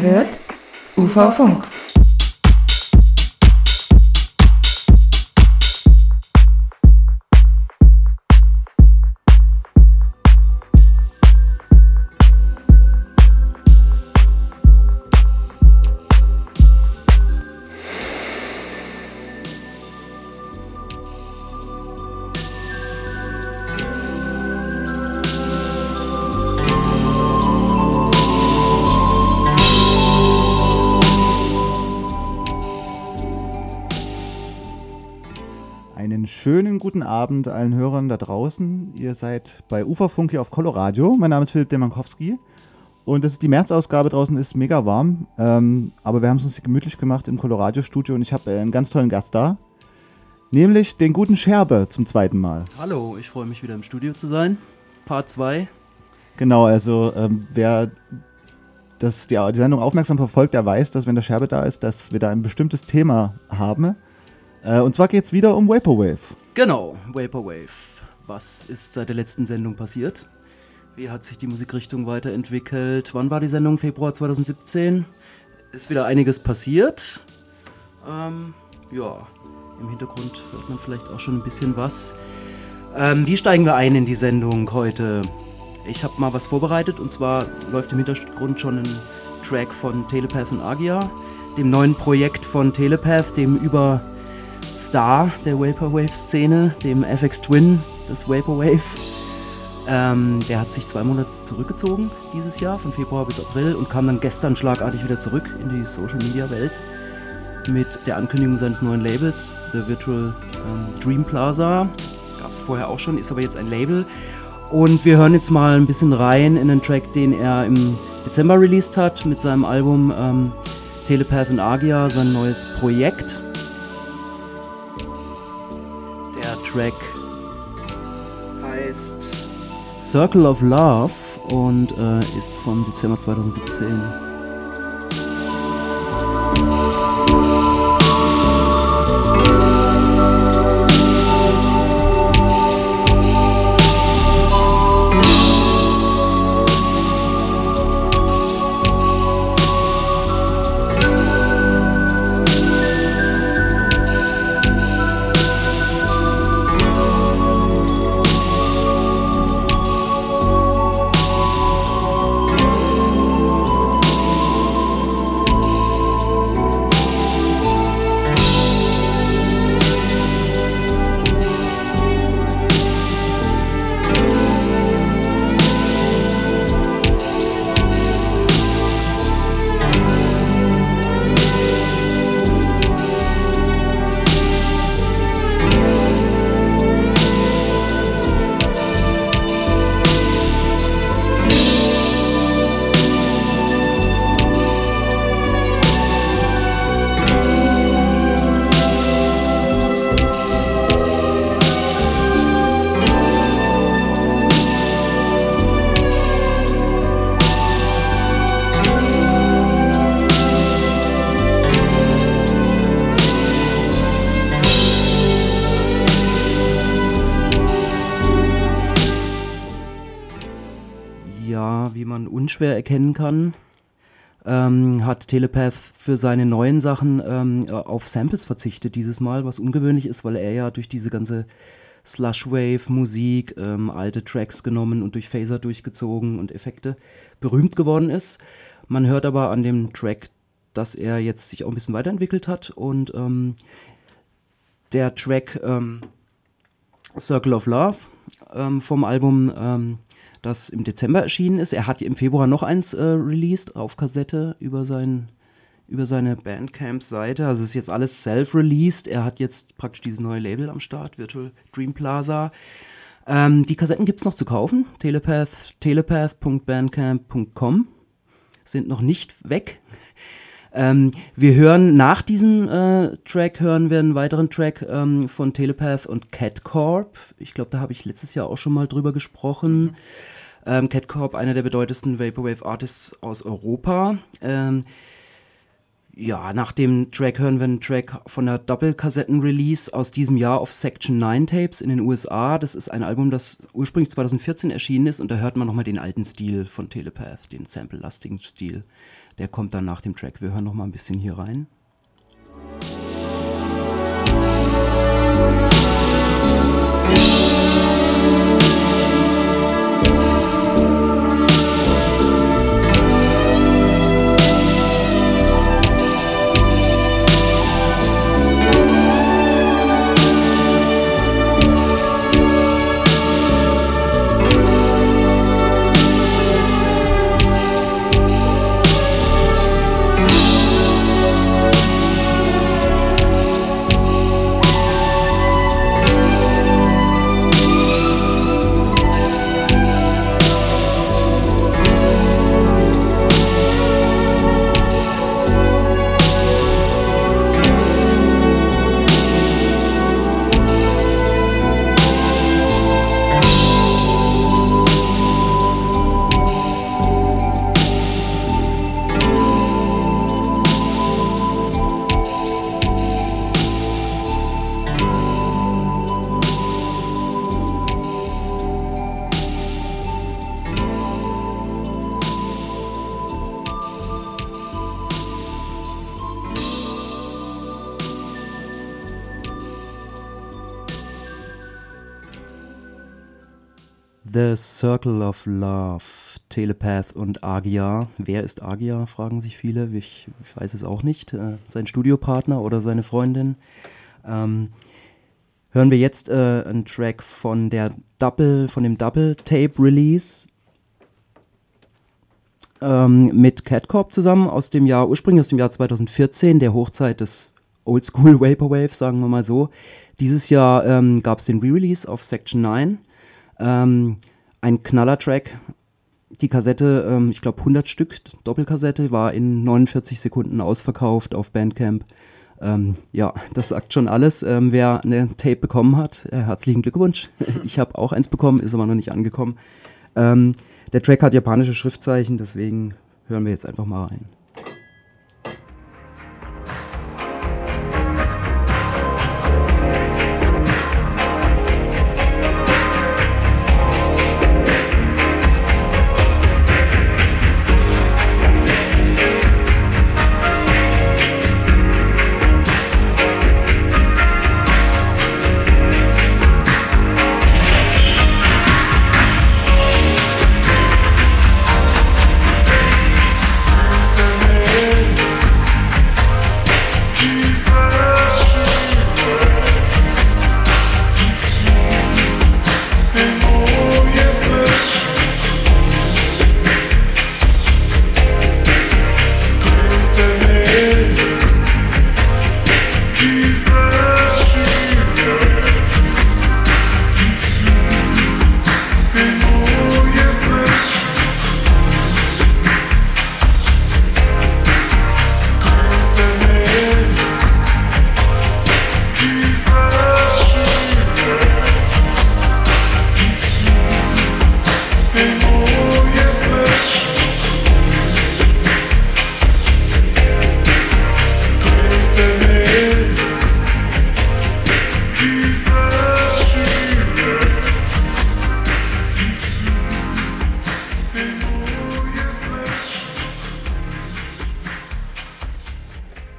Hört UV Abend allen Hörern da draußen. Ihr seid bei Uferfunk hier auf Coloradio. Mein Name ist Philipp Demankowski und das ist die März-Ausgabe. Draußen ist mega warm, ähm, aber wir haben es uns gemütlich gemacht im Coloradio-Studio und ich habe äh, einen ganz tollen Gast da, nämlich den guten Scherbe zum zweiten Mal. Hallo, ich freue mich wieder im Studio zu sein. Part 2. Genau, also ähm, wer das, die, die Sendung aufmerksam verfolgt, der weiß, dass wenn der Scherbe da ist, dass wir da ein bestimmtes Thema haben äh, und zwar geht es wieder um Vaporwave. Genau, Vaporwave. Was ist seit der letzten Sendung passiert? Wie hat sich die Musikrichtung weiterentwickelt? Wann war die Sendung? Februar 2017? Ist wieder einiges passiert. Ähm, ja, im Hintergrund hört man vielleicht auch schon ein bisschen was. Ähm, wie steigen wir ein in die Sendung heute? Ich habe mal was vorbereitet und zwar läuft im Hintergrund schon ein Track von Telepath und Agia, dem neuen Projekt von Telepath, dem über Star der Vaporwave-Szene, dem FX Twin des Vaporwave. Ähm, der hat sich zwei Monate zurückgezogen dieses Jahr, von Februar bis April, und kam dann gestern schlagartig wieder zurück in die Social-Media-Welt mit der Ankündigung seines neuen Labels, The Virtual ähm, Dream Plaza. Gab es vorher auch schon, ist aber jetzt ein Label. Und wir hören jetzt mal ein bisschen rein in den Track, den er im Dezember released hat mit seinem Album ähm, Telepath und Agia, sein neues Projekt. Track heißt Circle of Love und äh, ist von Dezember 2017. unschwer erkennen kann, ähm, hat Telepath für seine neuen Sachen ähm, auf Samples verzichtet dieses Mal, was ungewöhnlich ist, weil er ja durch diese ganze Slushwave-Musik ähm, alte Tracks genommen und durch Phaser durchgezogen und Effekte berühmt geworden ist. Man hört aber an dem Track, dass er jetzt sich auch ein bisschen weiterentwickelt hat und ähm, der Track ähm, Circle of Love ähm, vom Album das im Dezember erschienen ist. Er hat im Februar noch eins äh, released auf Kassette über, sein, über seine Bandcamp-Seite. Also es ist jetzt alles self-released. Er hat jetzt praktisch dieses neue Label am Start, Virtual Dream Plaza. Ähm, die Kassetten gibt es noch zu kaufen. Telepath, telepath.bandcamp.com sind noch nicht weg. Ähm, wir hören nach diesem äh, Track hören wir einen weiteren Track ähm, von Telepath und Cat Corp. Ich glaube, da habe ich letztes Jahr auch schon mal drüber gesprochen. Mhm. Ähm, Cat Corp, einer der bedeutendsten Vaporwave Artists aus Europa. Ähm, Ja, nach dem Track hören wir einen Track von der Doppelkassetten-Release aus diesem Jahr auf Section 9 Tapes in den USA. Das ist ein Album, das ursprünglich 2014 erschienen ist und da hört man nochmal den alten Stil von Telepath, den sample-lastigen Stil. Der kommt dann nach dem Track. Wir hören nochmal ein bisschen hier rein. Circle of Love, Telepath und Agia. Wer ist Agia, fragen sich viele. Ich, ich weiß es auch nicht. Äh, sein Studiopartner oder seine Freundin. Ähm, hören wir jetzt äh, einen Track von der Double, von dem Double Tape Release ähm, mit Catcorp zusammen aus dem Jahr, ursprünglich aus dem Jahr 2014, der Hochzeit des Oldschool Vaporwave, sagen wir mal so. Dieses Jahr ähm, gab es den Re-Release auf Section 9. Ähm, ein Knallertrack. Die Kassette, ähm, ich glaube 100 Stück, Doppelkassette, war in 49 Sekunden ausverkauft auf Bandcamp. Ähm, ja, das sagt schon alles. Ähm, wer eine Tape bekommen hat, äh, herzlichen Glückwunsch. ich habe auch eins bekommen, ist aber noch nicht angekommen. Ähm, der Track hat japanische Schriftzeichen, deswegen hören wir jetzt einfach mal rein.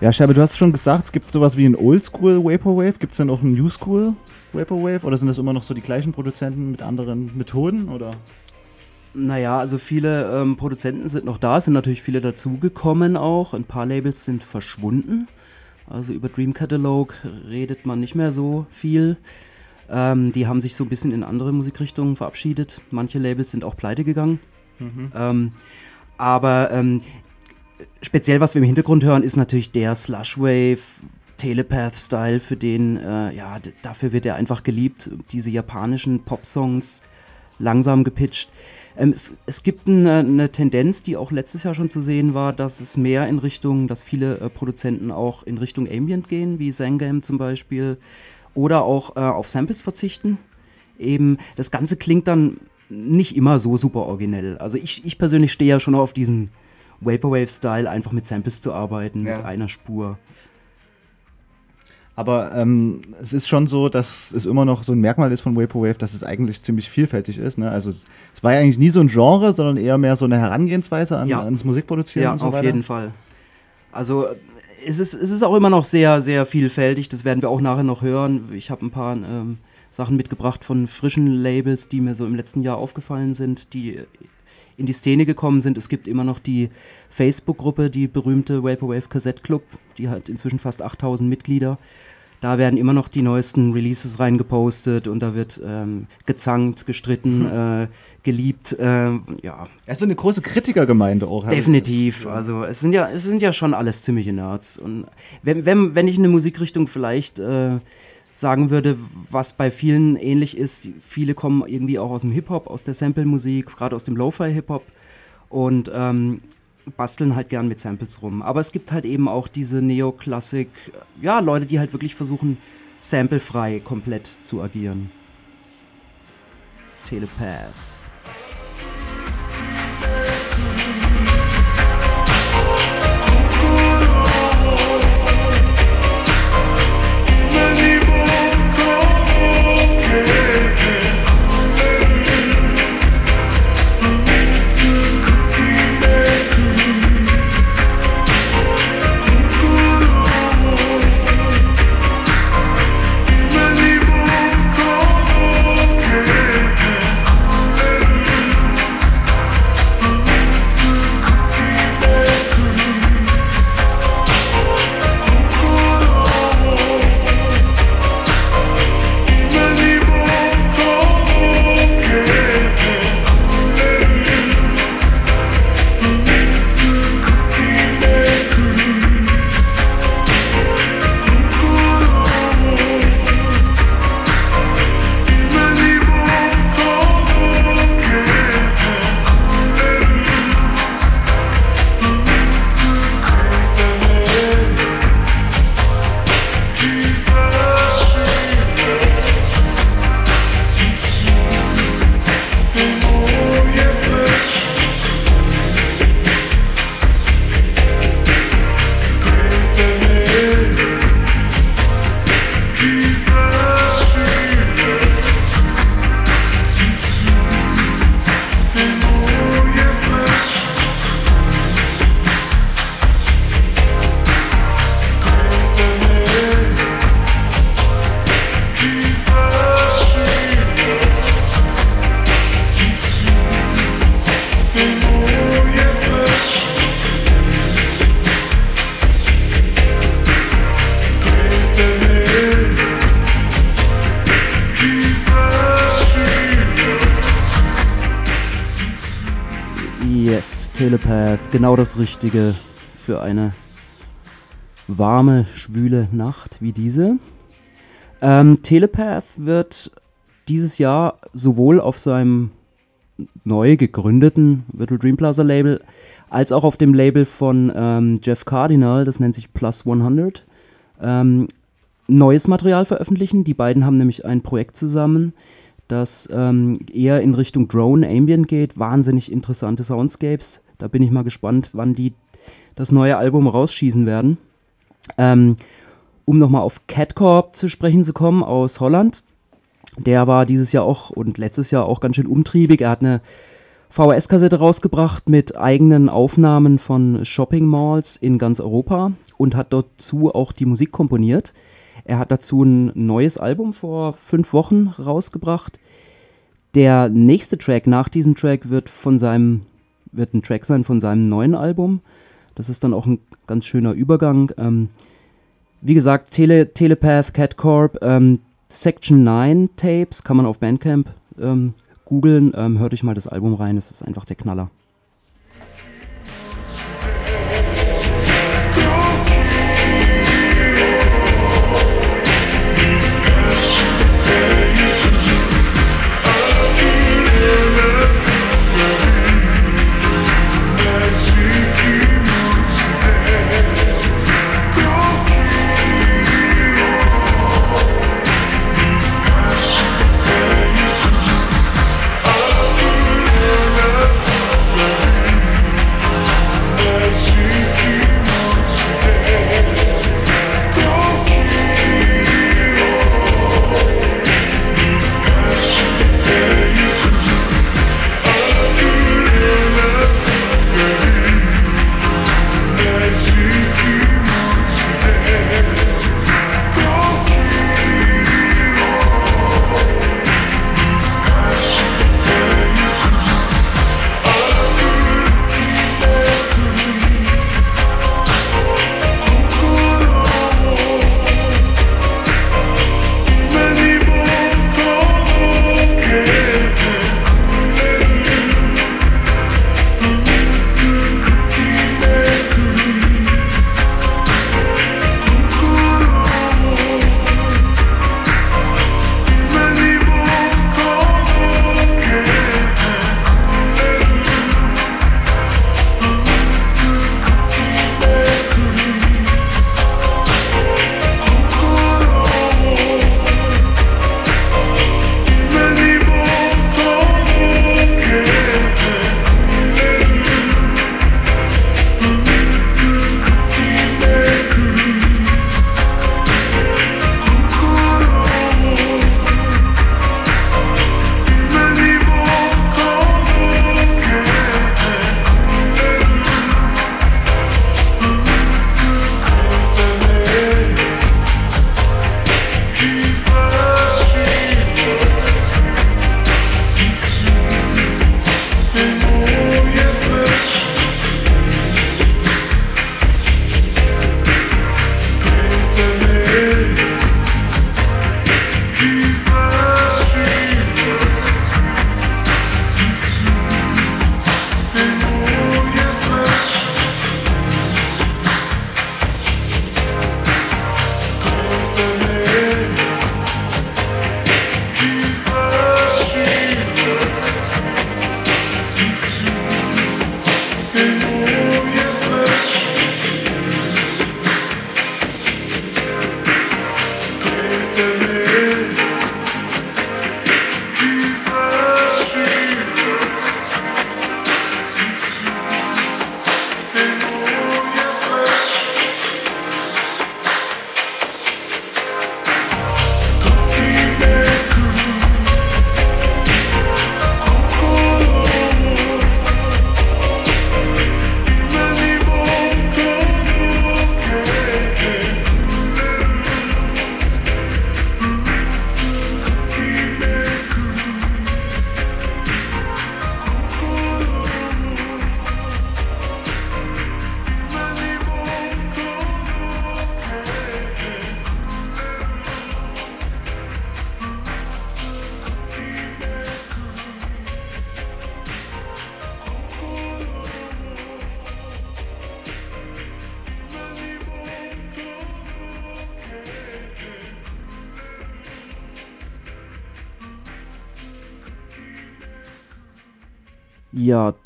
Ja, Scherbe, du hast schon gesagt, es gibt sowas wie ein Oldschool Vaporwave. Gibt es denn auch ein New School Vaporwave? Oder sind das immer noch so die gleichen Produzenten mit anderen Methoden? Oder? Naja, also viele ähm, Produzenten sind noch da, es sind natürlich viele dazugekommen auch. Ein paar Labels sind verschwunden. Also über Dream Catalog redet man nicht mehr so viel. Ähm, die haben sich so ein bisschen in andere Musikrichtungen verabschiedet. Manche Labels sind auch pleite gegangen. Mhm. Ähm, aber ähm, speziell, was wir im Hintergrund hören, ist natürlich der Slushwave Telepath-Style, für den, äh, ja, dafür wird er einfach geliebt. Diese japanischen Pop-Songs langsam gepitcht. Ähm, es, es, gibt eine, eine, Tendenz, die auch letztes Jahr schon zu sehen war, dass es mehr in Richtung, dass viele äh, Produzenten auch in Richtung Ambient gehen, wie Zangam zum Beispiel, oder auch äh, auf Samples verzichten. Eben, das Ganze klingt dann nicht immer so super originell. Also ich, ich persönlich stehe ja schon auf diesen Vaporwave-Style einfach mit Samples zu arbeiten, Ja. mit einer Spur. Aber ähm, es ist schon so, dass es immer noch so ein Merkmal ist von Vaporwave, dass es eigentlich ziemlich vielfältig ist. Ne? Also es war ja eigentlich nie so ein Genre, sondern eher mehr so eine Herangehensweise an, Ja. ans Musikproduzieren Ja, und so auf weiter. jeden Fall. Also es ist, es ist auch immer noch sehr, sehr vielfältig. Das werden wir auch nachher noch hören. Ich habe ein paar ähm, Sachen mitgebracht von frischen Labels, die mir so im letzten Jahr aufgefallen sind, die in die Szene gekommen sind. Es gibt immer noch die Facebook-Gruppe, die berühmte Vaporwave Cassette Club. Die hat inzwischen fast 8000 Mitglieder. Da werden immer noch die neuesten Releases reingepostet und da wird ähm, gezankt, gestritten, äh, geliebt. ähm, ja, Es ist eine große Kritikergemeinde auch. Definitiv. Ja. Also es sind ja, es sind ja schon alles ziemliche Nerds. Und wenn, wenn, wenn ich eine Musikrichtung vielleicht äh, sagen würde, was bei vielen ähnlich ist, viele kommen irgendwie auch aus dem Hip-Hop, aus der Sample-Musik, gerade aus dem Lo-Fi-Hip-Hop und ähm, basteln halt gern mit Samples rum. Aber es gibt halt eben auch diese Neoklassik, ja, Leute, die halt wirklich versuchen, samplefrei komplett zu agieren. Telepath. Genau das Richtige für eine warme, schwüle Nacht wie diese. Ähm, Telepath wird dieses Jahr sowohl auf seinem neu gegründeten Virtual Dream Plaza Label als auch auf dem Label von ähm, Jeff Cardinal, das nennt sich Plus 100, ähm, neues Material veröffentlichen. Die beiden haben nämlich ein Projekt zusammen, das ähm, eher in Richtung Drone Ambient geht. Wahnsinnig interessante Soundscapes. Da bin ich mal gespannt, wann die das neue Album rausschießen werden. Ähm, um nochmal auf Catcorp zu sprechen zu kommen aus Holland. Der war dieses Jahr auch und letztes Jahr auch ganz schön umtriebig. Er hat eine VHS-Kassette rausgebracht mit eigenen Aufnahmen von Shopping Malls in ganz Europa und hat dazu auch die Musik komponiert. Er hat dazu ein neues Album vor fünf Wochen rausgebracht. Der nächste Track nach diesem Track wird von seinem, wird ein Track sein von seinem neuen Album. Das ist dann auch ein ganz schöner Übergang. Ähm, wie gesagt, Tele, Telepath, Catcorp, ähm, Section 9 Tapes kann man auf Bandcamp ähm, googeln. Ähm, hört euch mal das Album rein, es ist einfach der Knaller.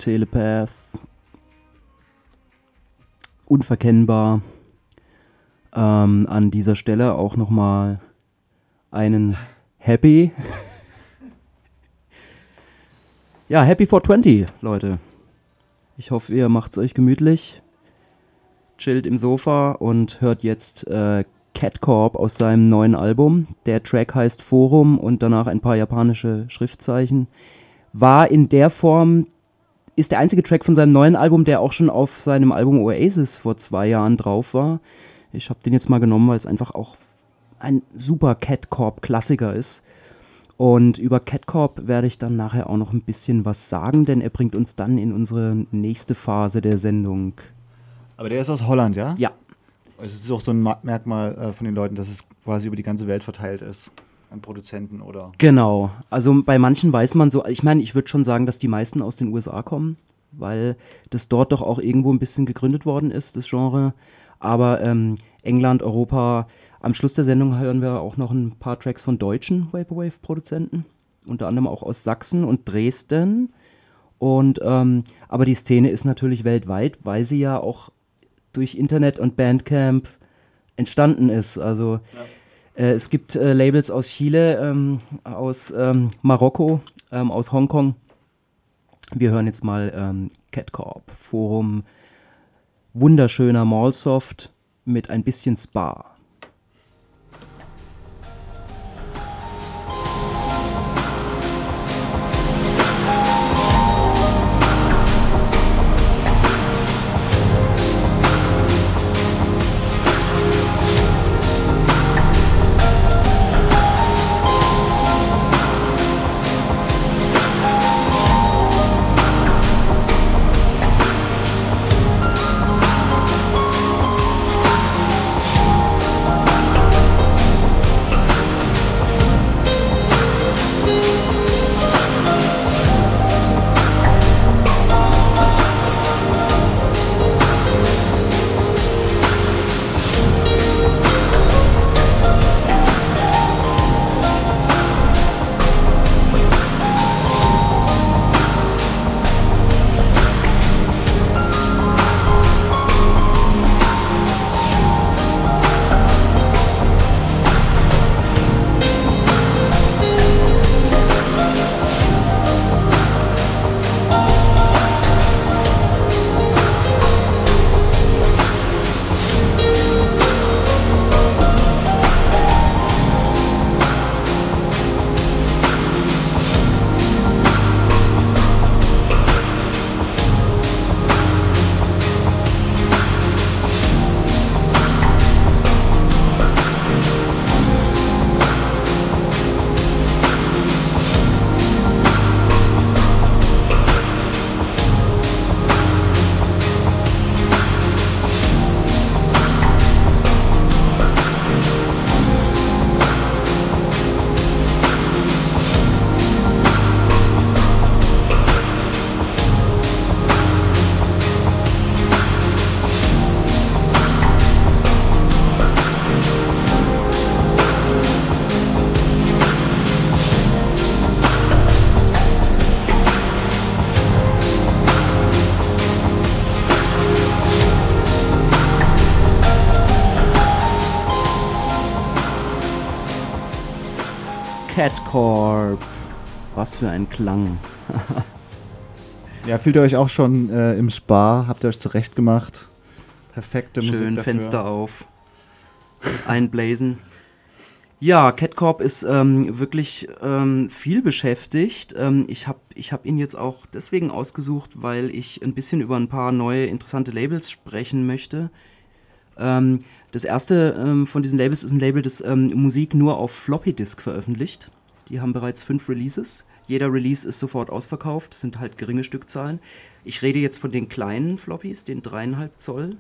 Telepath. Unverkennbar. Ähm, an dieser Stelle auch nochmal einen Happy. ja, Happy 420, Leute. Ich hoffe, ihr macht's euch gemütlich, chillt im Sofa und hört jetzt äh, Cat Corp aus seinem neuen Album. Der Track heißt Forum und danach ein paar japanische Schriftzeichen. War in der Form, ist der einzige Track von seinem neuen Album, der auch schon auf seinem Album Oasis vor zwei Jahren drauf war. Ich habe den jetzt mal genommen, weil es einfach auch ein super Cat Corp Klassiker ist. Und über Cat Corp werde ich dann nachher auch noch ein bisschen was sagen, denn er bringt uns dann in unsere nächste Phase der Sendung. Aber der ist aus Holland, ja? Ja, Es ist auch so ein Ma- Merkmal äh, von den Leuten, dass es quasi über die ganze Welt verteilt ist. An Produzenten oder. Genau. Also bei manchen weiß man so, ich meine, ich würde schon sagen, dass die meisten aus den USA kommen, weil das dort doch auch irgendwo ein bisschen gegründet worden ist, das Genre. Aber ähm, England, Europa, am Schluss der Sendung hören wir auch noch ein paar Tracks von deutschen Vaporwave-Produzenten, unter anderem auch aus Sachsen und Dresden. Und ähm, aber die Szene ist natürlich weltweit, weil sie ja auch durch Internet und Bandcamp entstanden ist. Also äh, es gibt äh, Labels aus Chile, ähm, aus ähm, Marokko, ähm, aus Hongkong. Wir hören jetzt mal ähm, Cat Corp Forum. Wunderschöner Mallsoft mit ein bisschen Spa. Corp. Was für ein Klang. Ja, fühlt ihr euch auch schon äh, im Spa? Habt ihr euch zurecht gemacht? Perfekte Musik Schön. Fenster auf. Einblasen. Ja, Cat Corp ist ähm, wirklich ähm, viel beschäftigt. Ähm, ich habe ich hab ihn jetzt auch deswegen ausgesucht, weil ich ein bisschen über ein paar neue interessante Labels sprechen möchte. Ähm, das erste ähm, von diesen Labels ist ein Label, das ähm, Musik nur auf Floppy Disk veröffentlicht. Die haben bereits fünf Releases. Jeder Release ist sofort ausverkauft, das sind halt geringe Stückzahlen. Ich rede jetzt von den kleinen Floppies, den dreieinhalb Zoll.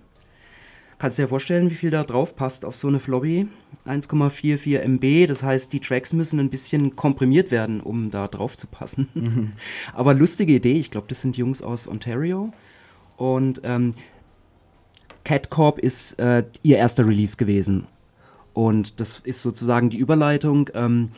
Kannst du dir vorstellen, wie viel da drauf passt auf so eine Floppy? 1,44 MB, das heißt, die Tracks müssen ein bisschen komprimiert werden, um da drauf zu passen. Aber lustige Idee, ich glaube, das sind Jungs aus Ontario. Und ähm, Cat Corp ist äh, ihr erster Release gewesen. Und das ist sozusagen die Überleitung. Ähm,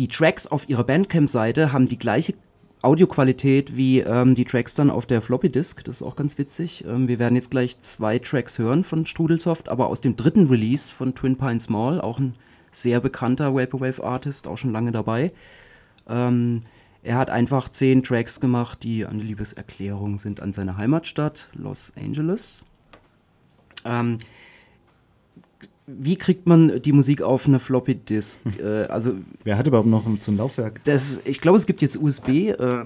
die Tracks auf ihrer Bandcamp-Seite haben die gleiche Audioqualität wie ähm, die Tracks dann auf der Floppy Disk. Das ist auch ganz witzig. Ähm, wir werden jetzt gleich zwei Tracks hören von Strudelsoft, aber aus dem dritten Release von Twin Pines Mall, auch ein sehr bekannter Vaporwave Artist, auch schon lange dabei. Ähm, er hat einfach zehn Tracks gemacht, die eine Liebeserklärung sind an seine Heimatstadt Los Angeles. Wie kriegt man die Musik auf eine Floppy Disk? äh, also Wer hat überhaupt noch so ein Laufwerk? das, ich glaube, es gibt jetzt USB. Äh,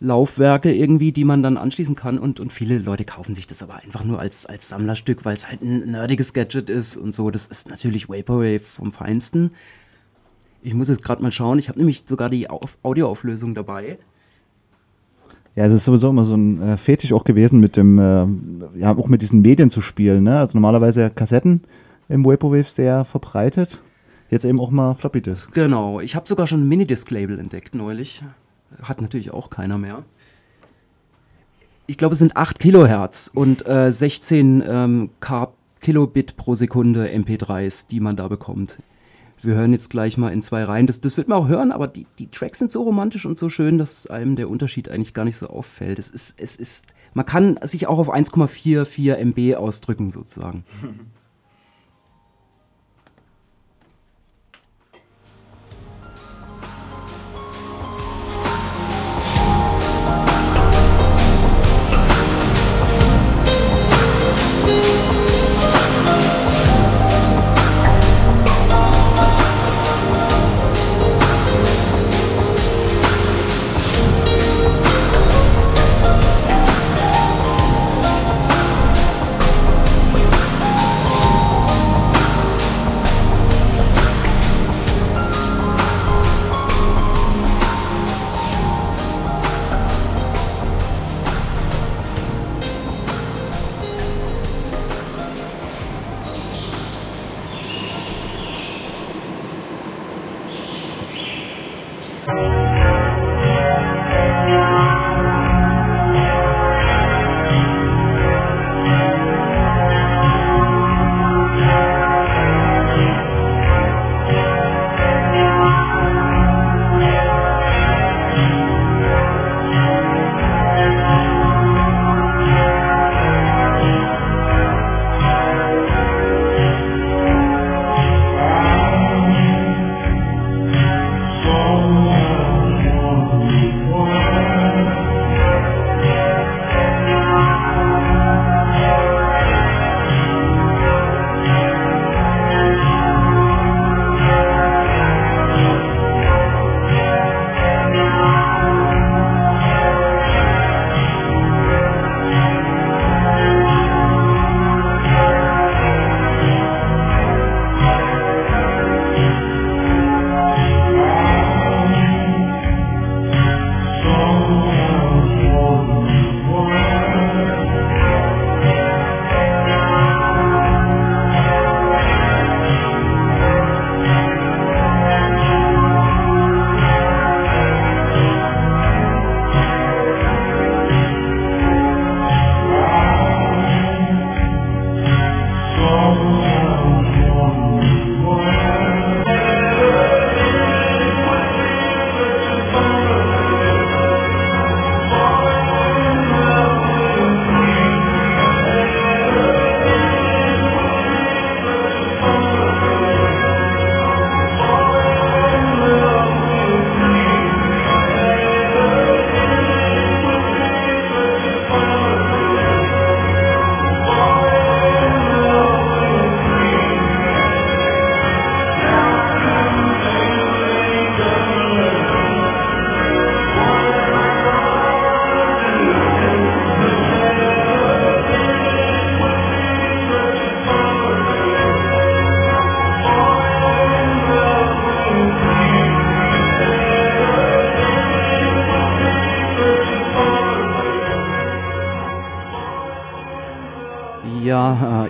Laufwerke irgendwie, die man dann anschließen kann und, und viele Leute kaufen sich das aber einfach nur als, als Sammlerstück, weil es halt ein nerdiges Gadget ist und so. Das ist natürlich Vaporwave vom Feinsten. Ich muss jetzt gerade mal schauen, ich habe nämlich sogar die Auf Audioauflösung dabei. Ja, es ist sowieso immer so ein äh, Fetisch auch gewesen, mit dem, äh, ja, auch mit diesen Medien zu spielen. Ne? Also normalerweise Kassetten im Vaporwave sehr verbreitet. Jetzt eben auch mal Floppy Disk. Genau, ich habe sogar schon ein Minidisc-Label entdeckt neulich. Hat natürlich auch keiner mehr. Ich glaube, es sind 8 Kilohertz und äh, 16 ähm, K Kilobit pro Sekunde MP3s, die man da bekommt. Wir hören jetzt gleich mal in zwei Reihen. Das, das wird man auch hören, aber die, die Tracks sind so romantisch und so schön, dass einem der Unterschied eigentlich gar nicht so auffällt. Es ist, es ist, man kann sich auch auf 1,44 MB ausdrücken, sozusagen.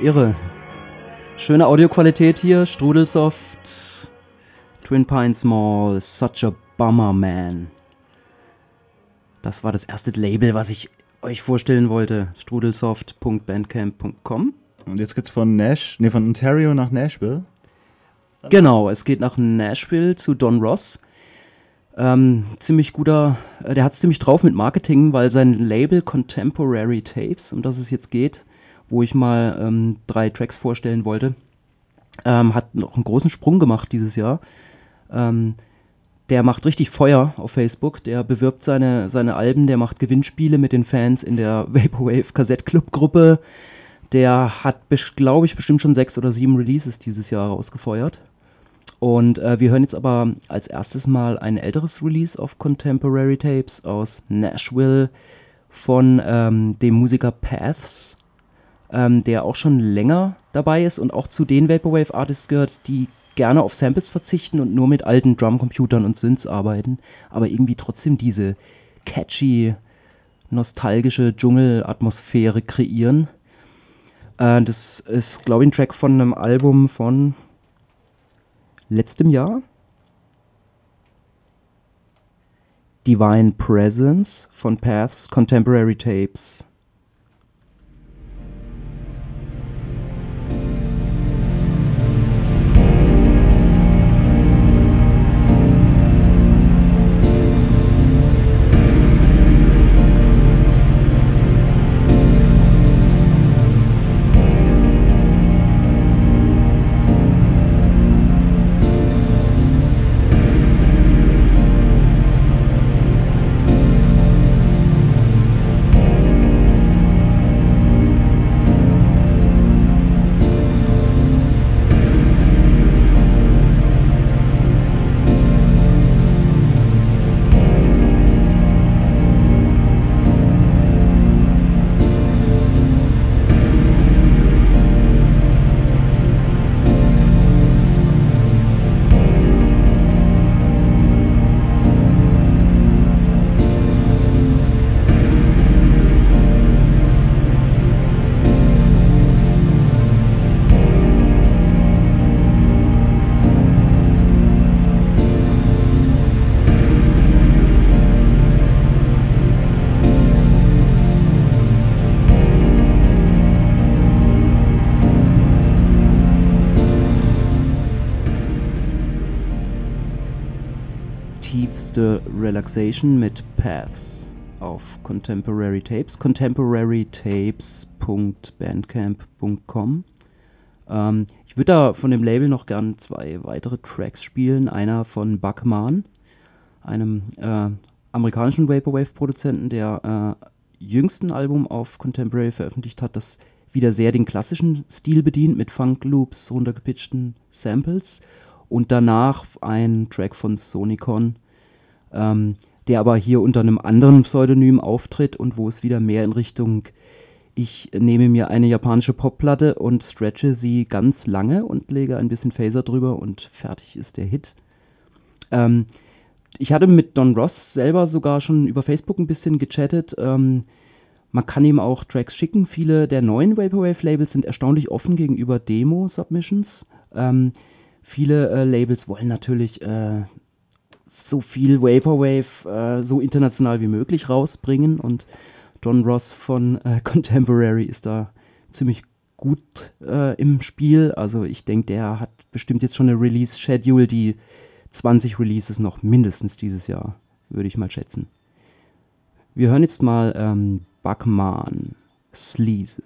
irre. Schöne Audioqualität hier, Strudelsoft, Twin Pines Mall, Such a Bummer Man. Das war das erste Label, was ich euch vorstellen wollte. strudelsoft.bandcamp.com. Und jetzt geht's von Nash, nee, von Ontario nach Nashville. Genau, es geht nach Nashville zu Don Ross. Ähm, ziemlich guter, äh, der hat es ziemlich drauf mit Marketing, weil sein Label Contemporary Tapes, um das es jetzt geht, wo ich mal ähm, drei Tracks vorstellen wollte, ähm, hat noch einen großen Sprung gemacht dieses Jahr. Ähm, der macht richtig Feuer auf Facebook, der bewirbt seine, seine Alben, der macht Gewinnspiele mit den Fans in der Vaporwave Kassett Club Gruppe. Der hat, glaube ich, bestimmt schon sechs oder sieben Releases dieses Jahr rausgefeuert. Und äh, wir hören jetzt aber als erstes mal ein älteres Release auf Contemporary Tapes aus Nashville von ähm, dem Musiker Paths, ähm, der auch schon länger dabei ist und auch zu den Vaporwave Artists gehört, die gerne auf Samples verzichten und nur mit alten Drumcomputern und Synths arbeiten, aber irgendwie trotzdem diese catchy, nostalgische Dschungelatmosphäre kreieren. Äh, das ist, glaube ich, ein Track von einem Album von letztem Jahr. Divine Presence von Paths Contemporary Tapes. Relaxation mit Paths auf Contemporary Tapes, contemporarytapes.bandcamp.com. Ähm, ich würde da von dem Label noch gern zwei weitere Tracks spielen. Einer von Buckman, einem äh, amerikanischen Vaporwave-Produzenten, der äh, jüngsten Album auf Contemporary veröffentlicht hat, das wieder sehr den klassischen Stil bedient mit Funk-Loops, runtergepitchten Samples. Und danach ein Track von Sonicon, ähm, der aber hier unter einem anderen Pseudonym auftritt und wo es wieder mehr in Richtung ich nehme mir eine japanische Popplatte und stretche sie ganz lange und lege ein bisschen Phaser drüber und fertig ist der Hit. Ähm, ich hatte mit Don Ross selber sogar schon über Facebook ein bisschen gechattet. Ähm, man kann ihm auch Tracks schicken. Viele der neuen Vaporwave-Labels sind erstaunlich offen gegenüber Demo-Submissions. Ähm, viele äh, Labels wollen natürlich äh, so viel Vaporwave äh, so international wie möglich rausbringen und John Ross von äh, Contemporary ist da ziemlich gut äh, im Spiel. Also ich denke, der hat bestimmt jetzt schon eine Release-Schedule, die 20 Releases noch mindestens dieses Jahr, würde ich mal schätzen. Wir hören jetzt mal ähm, Buckman, Sleaze.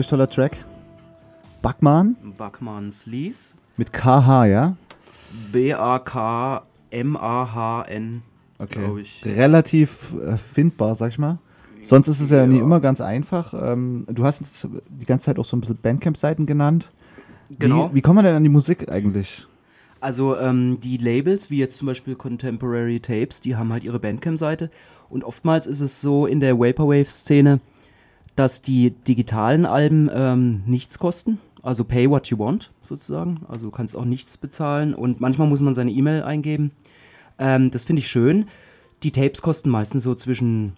Unglaublich toller Track. Backman Buckman Sleaze. mit KH, ja? B-A-K-M-A-H-N. Okay. Ich. Relativ äh, findbar, sag ich mal. Sonst ist es ja, nie immer ganz einfach. Ähm, du hast jetzt die ganze Zeit auch so ein bisschen Bandcamp-Seiten genannt. Genau. Wie, wie kommt man denn an die Musik eigentlich? Also ähm, die Labels, wie jetzt zum Beispiel Contemporary Tapes, die haben halt ihre Bandcamp-Seite. Und oftmals ist es so in der Vaporwave-Szene, dass die digitalen Alben ähm, nichts kosten. Also pay what you want, sozusagen. Also du kannst auch nichts bezahlen. Und manchmal muss man seine E-Mail eingeben. Ähm, das finde ich schön. Die Tapes kosten meistens so zwischen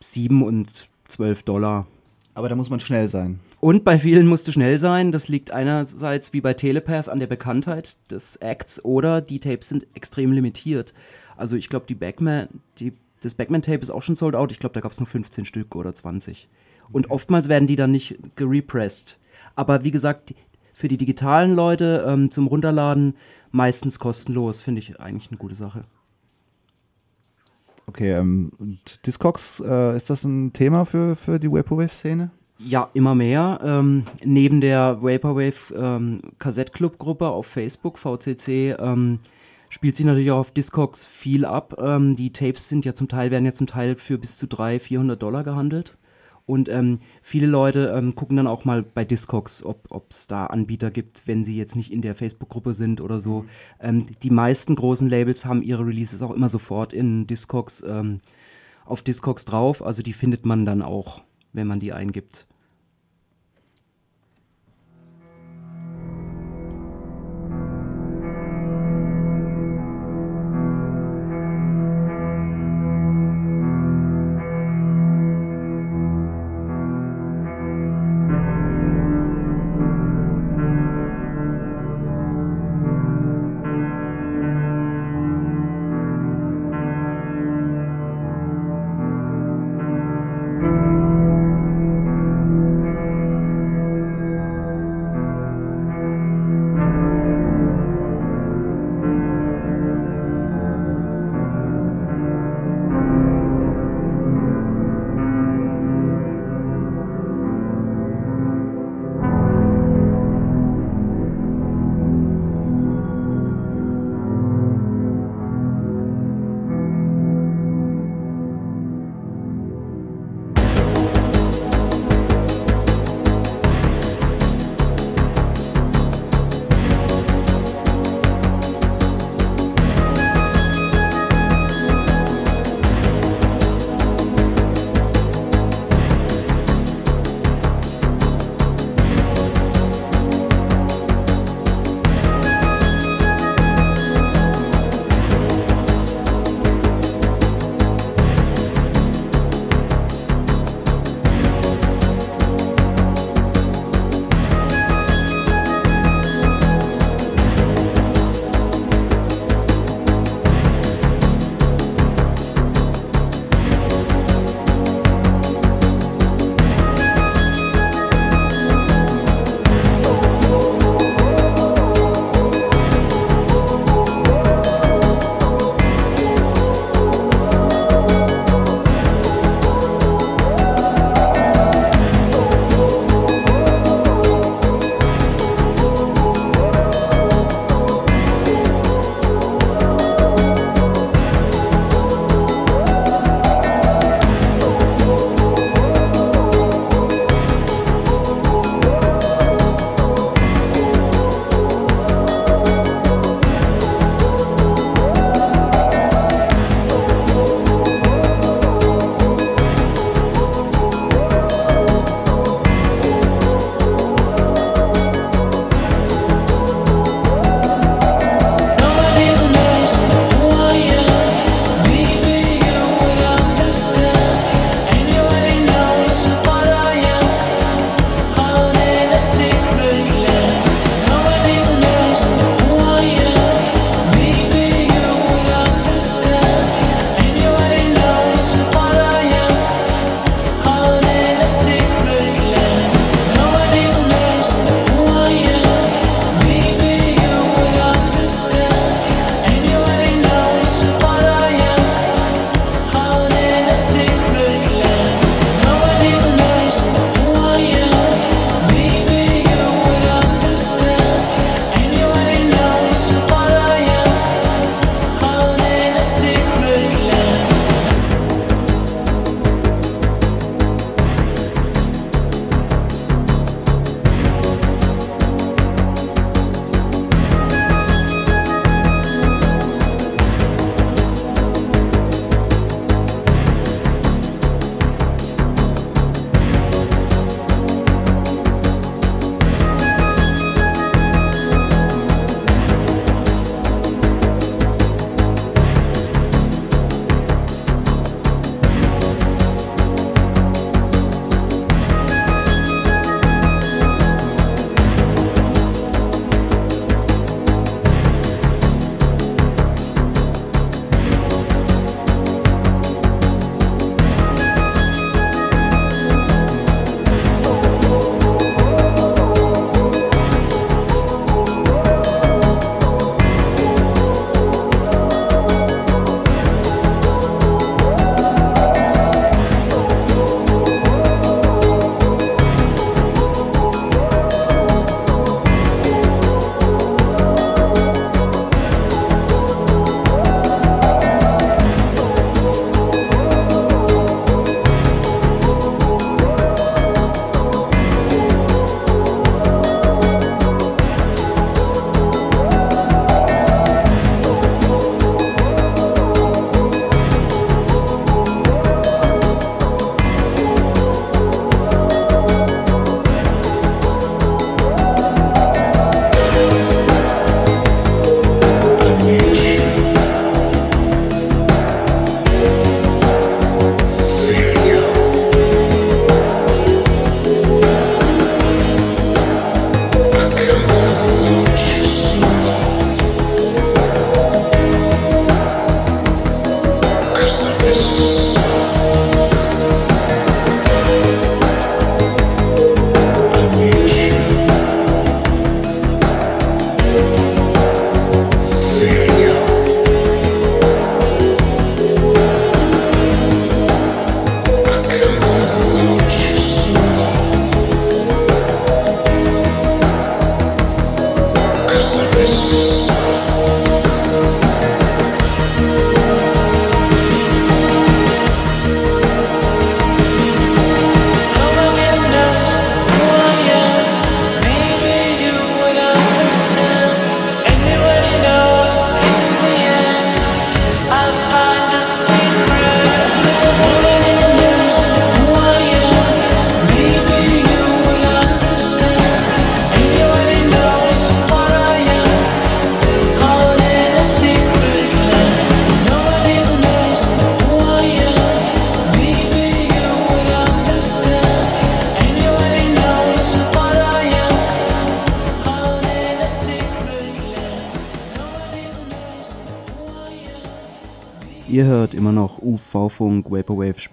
7 und 12 Dollar. Aber da muss man schnell sein. Und bei vielen musste schnell sein. Das liegt einerseits wie bei Telepath an der Bekanntheit des Acts oder die Tapes sind extrem limitiert. Also ich glaube, die Backman, die, das Backman-Tape ist auch schon sold out. Ich glaube, da gab es nur 15 Stück oder 20. Und oftmals werden die dann nicht gerepressed. Aber wie gesagt, für die digitalen Leute ähm, zum Runterladen meistens kostenlos. Finde ich eigentlich eine gute Sache. Okay, ähm, und Discogs, äh, ist das ein Thema für, für die Vaporwave-Szene? Ja, immer mehr. Ähm, neben der Vaporwave ähm, Kassettclub-Gruppe auf Facebook, VCC, ähm, spielt sich natürlich auch auf Discogs viel ab. Ähm, die Tapes sind ja zum Teil, werden ja zum Teil für bis zu 300, 400 Dollar gehandelt. Und ähm, viele Leute ähm, gucken dann auch mal bei Discogs, ob es da Anbieter gibt, wenn sie jetzt nicht in der Facebook-Gruppe sind oder so. Ähm, die meisten großen Labels haben ihre Releases auch immer sofort in Discogs, ähm, auf Discogs drauf. Also die findet man dann auch, wenn man die eingibt.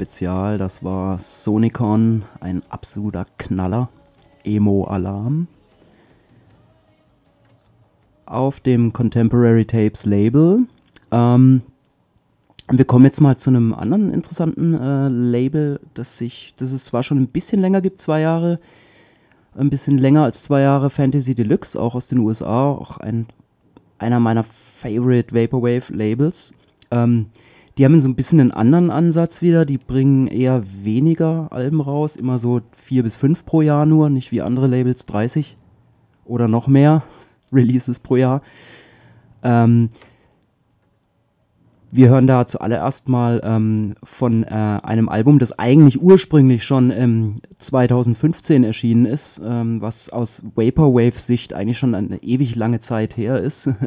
Spezial. Das war Sonicon, ein absoluter Knaller. Emo-Alarm. Auf dem Contemporary Tapes Label. Ähm, wir kommen jetzt mal zu einem anderen interessanten äh, Label, das sich, das es zwar schon ein bisschen länger gibt, zwei Jahre, ein bisschen länger als zwei Jahre, Fantasy Deluxe, auch aus den USA, auch ein, einer meiner Favorite Vaporwave Labels. Ähm, die haben so ein bisschen einen anderen Ansatz wieder. Die bringen eher weniger Alben raus, immer so vier bis fünf pro Jahr nur, nicht wie andere Labels 30 oder noch mehr Releases pro Jahr. Ähm, wir hören da zuallererst mal ähm, von äh, einem Album, das eigentlich ursprünglich schon ähm, 2015 erschienen ist, ähm, was aus Vaporwave-Sicht eigentlich schon eine ewig lange Zeit her ist.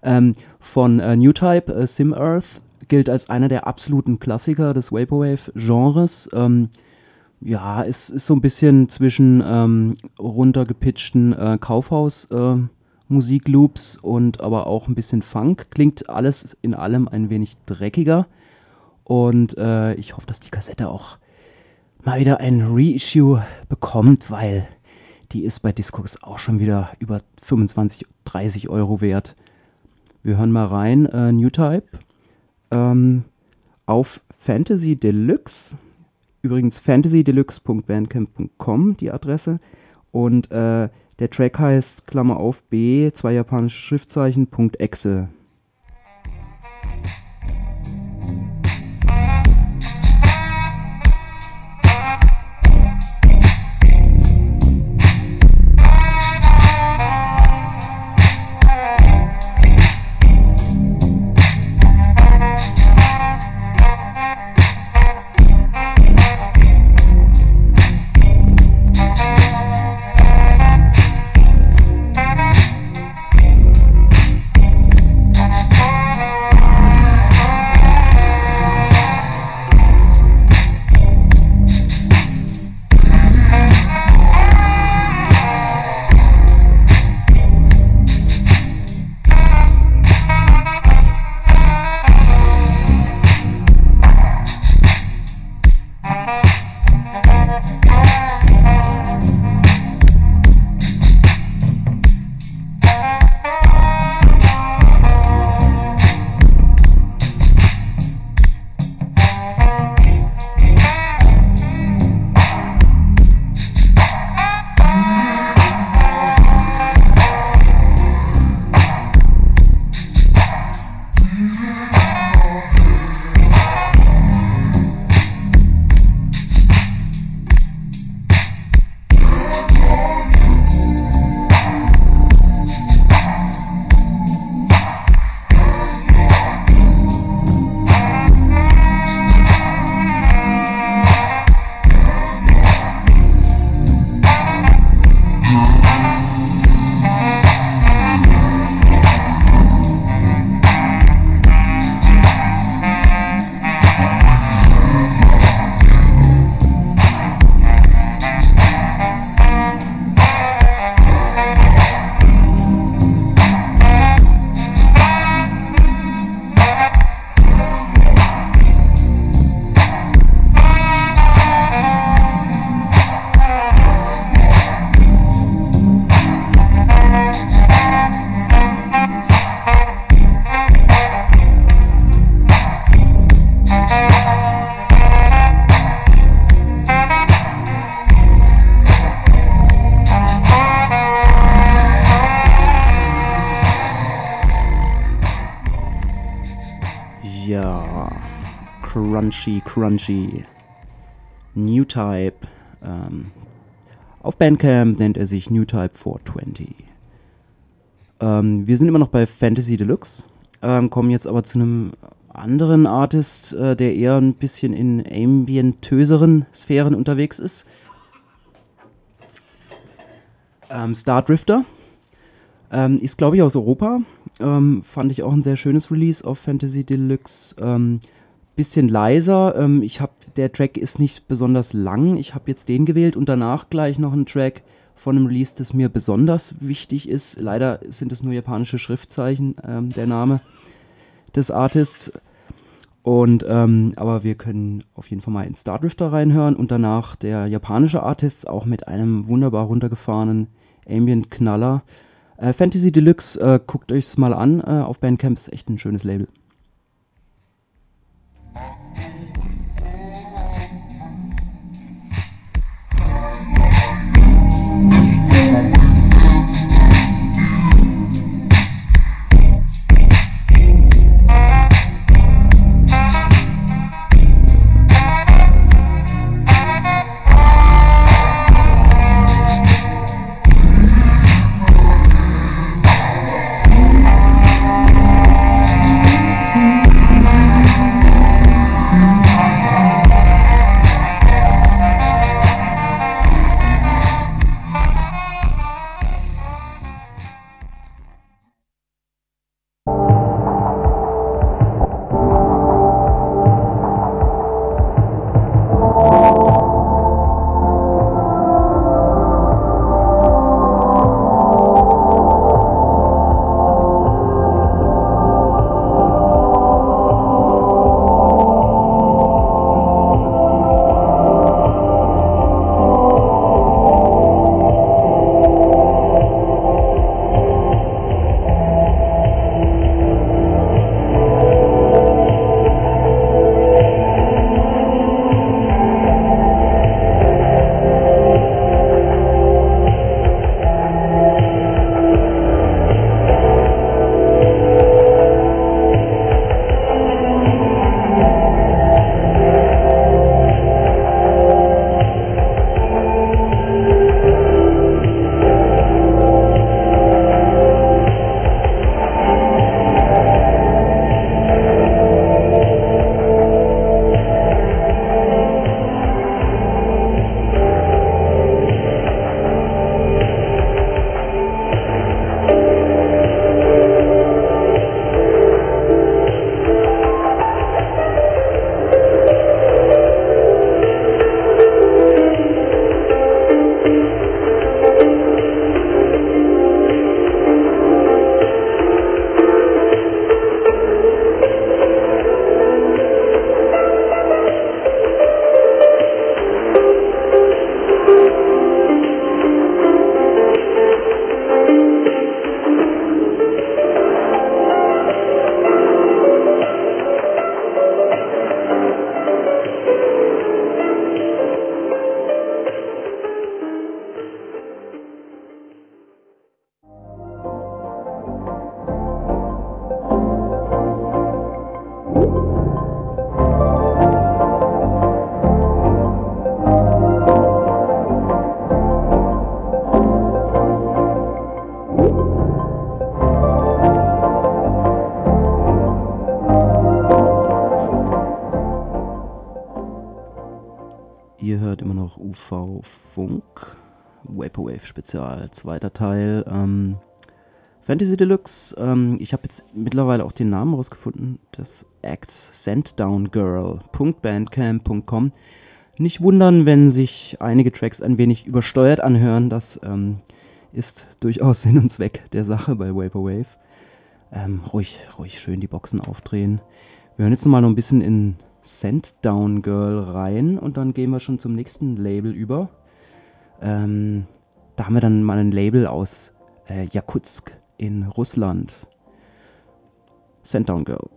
Ähm, von äh, New Type, äh, Sim Earth, gilt als einer der absoluten Klassiker des Vaporwave-Genres. Ähm, ja, es ist so ein bisschen zwischen ähm, runtergepitchten äh, Kaufhaus- äh, Musikloops und aber auch ein bisschen Funk. Klingt alles in allem ein wenig dreckiger. Und äh, ich hoffe, dass die Kassette auch mal wieder ein Reissue bekommt, weil die ist bei Discogs auch schon wieder über 25, 30 Euro wert. Wir hören mal rein, äh, New Type ähm, auf Fantasy Deluxe. Übrigens fantasydeluxe.bandcamp.com die Adresse. Und äh, der Track heißt Klammer auf B, zwei japanische Schriftzeichen, Punkt Exe. Crunchy, crunchy. New Type. Ähm, auf Bandcamp nennt er sich New Type 420. Ähm, wir sind immer noch bei Fantasy Deluxe, ähm, kommen jetzt aber zu einem anderen Artist, äh, der eher ein bisschen in ambientöseren Sphären unterwegs ist. Ähm, Star Drifter. Ähm, ist, glaube ich, aus Europa. Ähm, fand ich auch ein sehr schönes Release auf Fantasy Deluxe. Bisschen leiser. Ähm, ich habe, der Track ist nicht besonders lang. Ich habe jetzt den gewählt und danach gleich noch einen Track von einem Release, das mir besonders wichtig ist. Leider sind es nur japanische Schriftzeichen, ähm, der Name des Artists. Und, ähm, aber wir können auf jeden Fall mal in Star Drifter reinhören und danach der japanische Artist auch mit einem wunderbar runtergefahrenen Ambient-Knaller. Äh, Fantasy Deluxe, äh, guckt euch's mal an äh, auf Bandcamp, ist echt ein schönes Label. Spezial, zweiter Teil. Ähm, Fantasy Deluxe. Ähm, ich habe jetzt mittlerweile auch den Namen rausgefunden. Das Acts Sendowngirl.bandcamp.com. Nicht wundern, wenn sich einige Tracks ein wenig übersteuert anhören. Das ähm, ist durchaus Sinn und Zweck der Sache bei Vaporwave. Ähm, ruhig, ruhig schön die Boxen aufdrehen. Wir hören jetzt nochmal noch ein bisschen in Send Down Girl rein und dann gehen wir schon zum nächsten Label über. Ähm, da haben wir dann mal ein Label aus äh, Jakutsk in Russland. Sanddown Girl.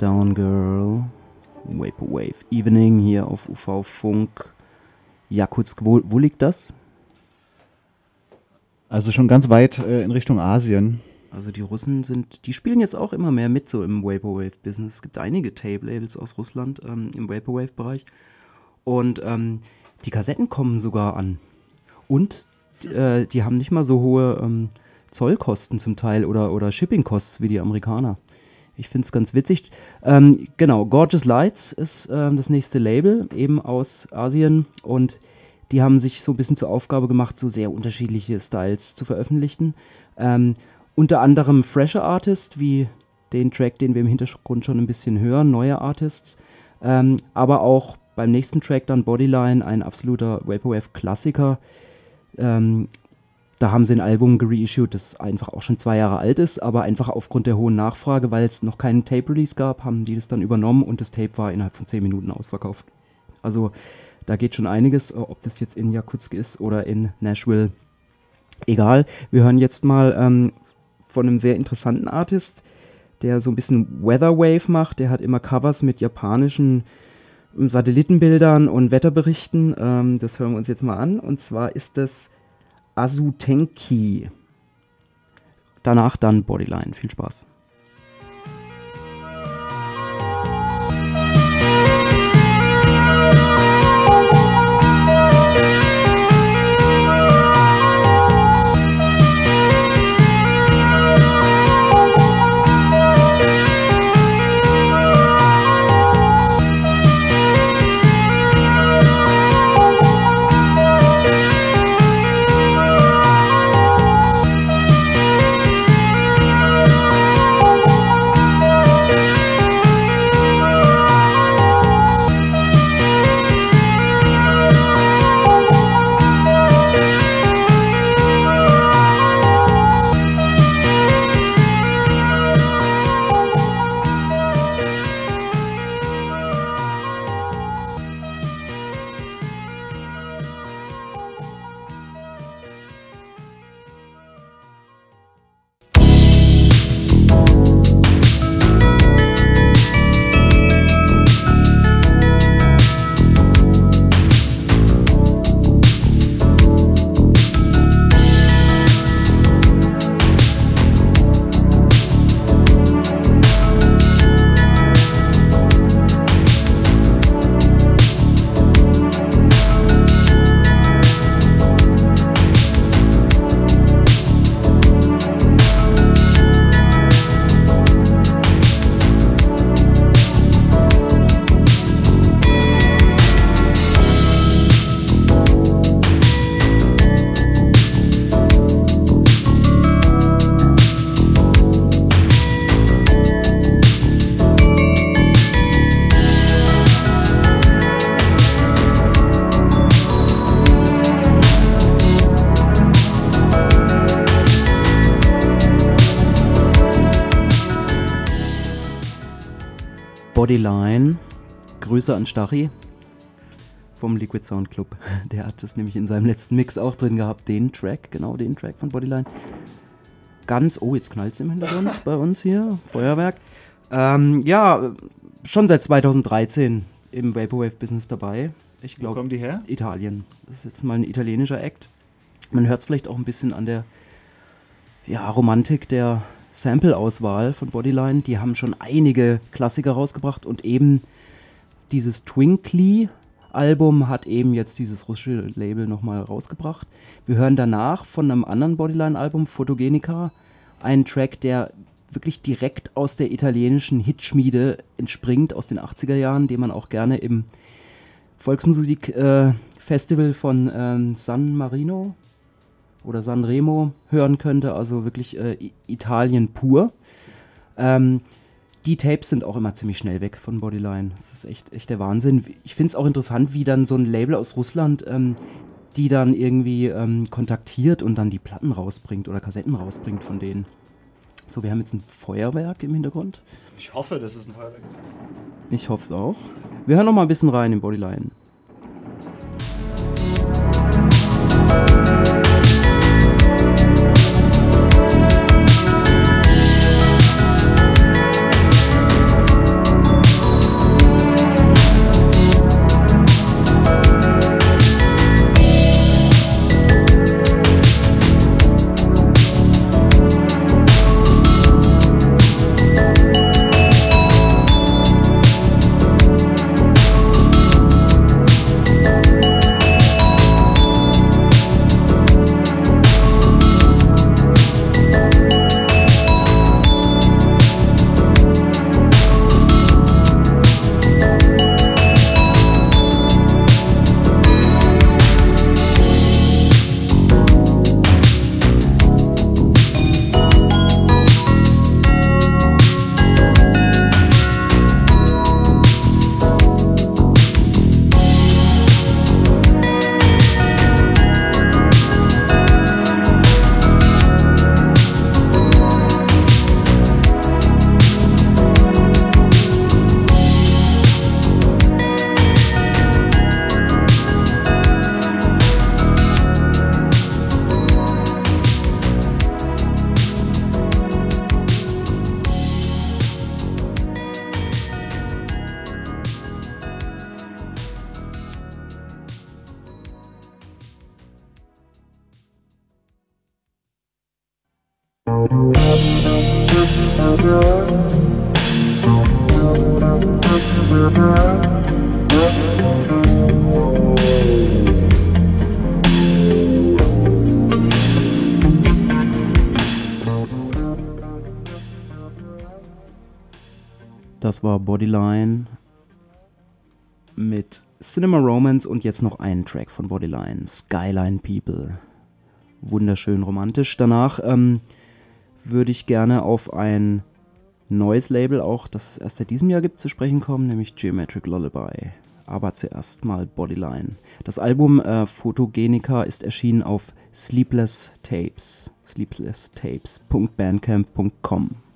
Down Girl, Vaporwave Evening hier auf UV Funk. Jakutsk, wo, wo liegt das? Also schon ganz weit äh, in Richtung Asien. Also die Russen sind, die spielen jetzt auch immer mehr mit so im Vaporwave-Business. Es gibt einige Tape-Labels aus Russland ähm, im Vaporwave-Bereich. Und ähm, die Kassetten kommen sogar an. Und äh, die haben nicht mal so hohe ähm, Zollkosten zum Teil oder, oder Shipping-Costs wie die Amerikaner. Ich finde es ganz witzig. Ähm, genau, Gorgeous Lights ist ähm, das nächste Label, eben aus Asien. Und die haben sich so ein bisschen zur Aufgabe gemacht, so sehr unterschiedliche Styles zu veröffentlichen. Ähm, unter anderem fresher Artists, wie den Track, den wir im Hintergrund schon ein bisschen hören, neue Artists. Ähm, aber auch beim nächsten Track dann Bodyline, ein absoluter Vaporwave-Klassiker. Ähm, da haben sie ein Album gereissued, das einfach auch schon zwei Jahre alt ist, aber einfach aufgrund der hohen Nachfrage, weil es noch keinen Tape-Release gab, haben die das dann übernommen und das Tape war innerhalb von zehn Minuten ausverkauft. Also da geht schon einiges, ob das jetzt in Jakutsk ist oder in Nashville. Egal, wir hören jetzt mal ähm, von einem sehr interessanten Artist, der so ein bisschen Weatherwave macht. Der hat immer Covers mit japanischen ähm, Satellitenbildern und Wetterberichten. Ähm, das hören wir uns jetzt mal an. Und zwar ist das Azutenki. Danach dann Bodyline. Viel Spaß. Bodyline. Grüße an Stachy vom Liquid Sound Club. Der hat das nämlich in seinem letzten Mix auch drin gehabt, den Track, genau den Track von Bodyline. Ganz, oh, jetzt knallt es im Hintergrund bei uns hier, Feuerwerk. Ähm, ja, schon seit 2013 im Vaporwave-Business dabei. Ich glaube, kommen die her? Italien. Das ist jetzt mal ein italienischer Act. Man hört es vielleicht auch ein bisschen an der ja, Romantik der Sample-Auswahl von Bodyline. Die haben schon einige Klassiker rausgebracht und eben dieses Twinkly-Album hat eben jetzt dieses russische Label nochmal rausgebracht. Wir hören danach von einem anderen Bodyline-Album, Photogenica, einen Track, der wirklich direkt aus der italienischen Hitschmiede entspringt, aus den 80er Jahren, den man auch gerne im Volksmusik-Festival äh, von ähm, San Marino oder Sanremo hören könnte, also wirklich äh, Italien pur. Ähm, die Tapes sind auch immer ziemlich schnell weg von Bodyline. Das ist echt, echt der Wahnsinn. Ich finde es auch interessant, wie dann so ein Label aus Russland ähm, die dann irgendwie ähm, kontaktiert und dann die Platten rausbringt oder Kassetten rausbringt von denen. So, wir haben jetzt ein Feuerwerk im Hintergrund. Ich hoffe, dass es ein Feuerwerk ist. Ich hoffe es auch. Wir hören noch mal ein bisschen rein in Bodyline. Bodyline mit Cinema Romance und jetzt noch einen Track von Bodyline, Skyline People. Wunderschön romantisch. Danach ähm, würde ich gerne auf ein neues Label, auch das es erst seit diesem Jahr gibt, zu sprechen kommen, nämlich Geometric Lullaby. Aber zuerst mal Bodyline. Das Album äh, Photogenica ist erschienen auf Sleepless Tapes. sleeplesstapes.bandcamp.com. Con la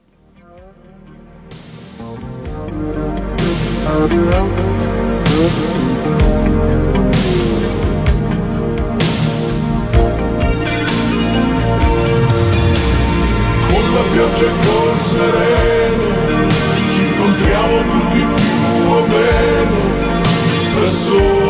pioggia e col sereno ci incontriamo tutti più o meno da soli.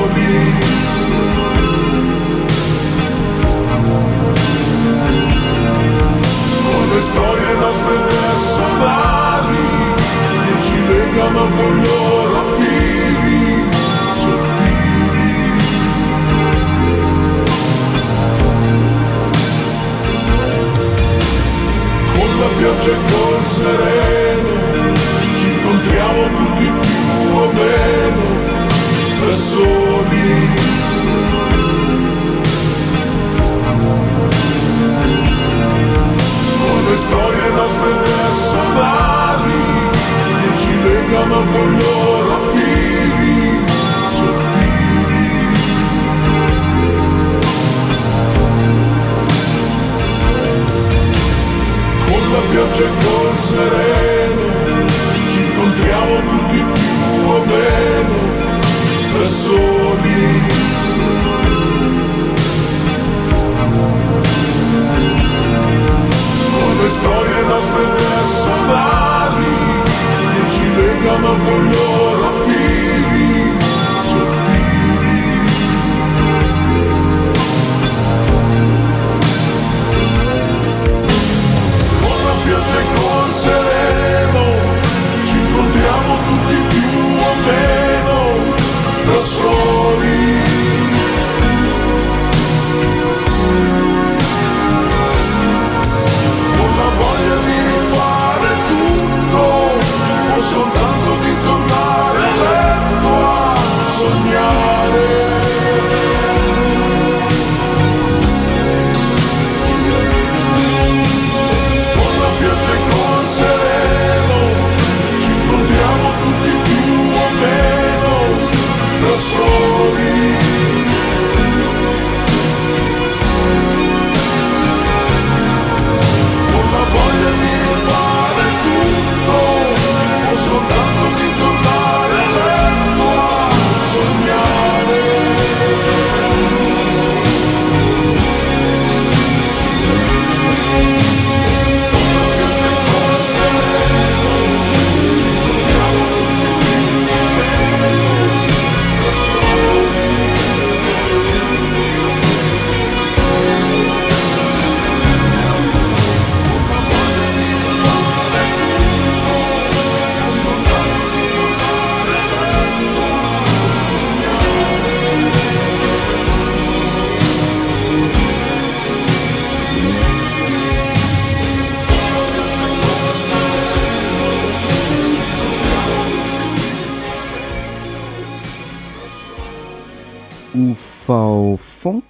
UV Funk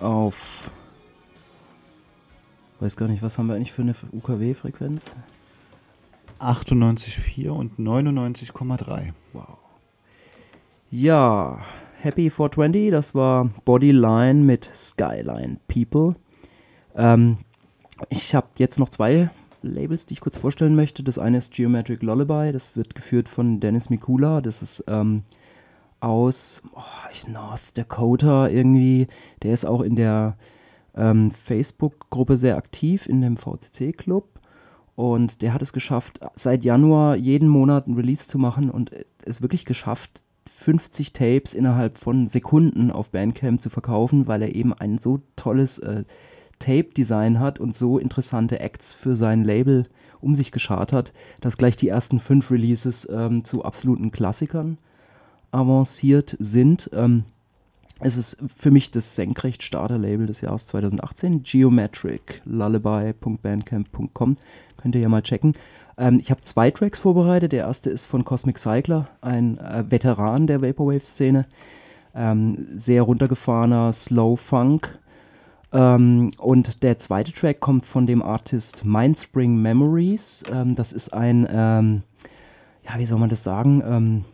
auf. Weiß gar nicht, was haben wir eigentlich für eine UKW-Frequenz? 98,4 und 99,3. Wow. Ja, Happy 420, das war Bodyline mit Skyline People. Ähm, ich habe jetzt noch zwei Labels, die ich kurz vorstellen möchte. Das eine ist Geometric Lullaby, das wird geführt von Dennis Mikula. Das ist ähm, aus oh, North Dakota irgendwie. Der ist auch in der ähm, Facebook-Gruppe sehr aktiv, in dem VCC-Club. Und der hat es geschafft, seit Januar jeden Monat ein Release zu machen und es wirklich geschafft, 50 Tapes innerhalb von Sekunden auf Bandcamp zu verkaufen, weil er eben ein so tolles äh, Tape-Design hat und so interessante Acts für sein Label um sich geschart hat, dass gleich die ersten fünf Releases ähm, zu absoluten Klassikern avanciert sind. Ähm, es ist für mich das senkrecht Starter-Label des Jahres 2018, Geometric, lullaby.bandcamp.com. Könnt ihr ja mal checken. Ähm, ich habe zwei Tracks vorbereitet. Der erste ist von Cosmic Cycler, ein äh, Veteran der Vaporwave-Szene. Ähm, sehr runtergefahrener Slow Funk. Ähm, und der zweite Track kommt von dem Artist Mindspring Memories. Ähm, das ist ein, ähm, ja, wie soll man das sagen?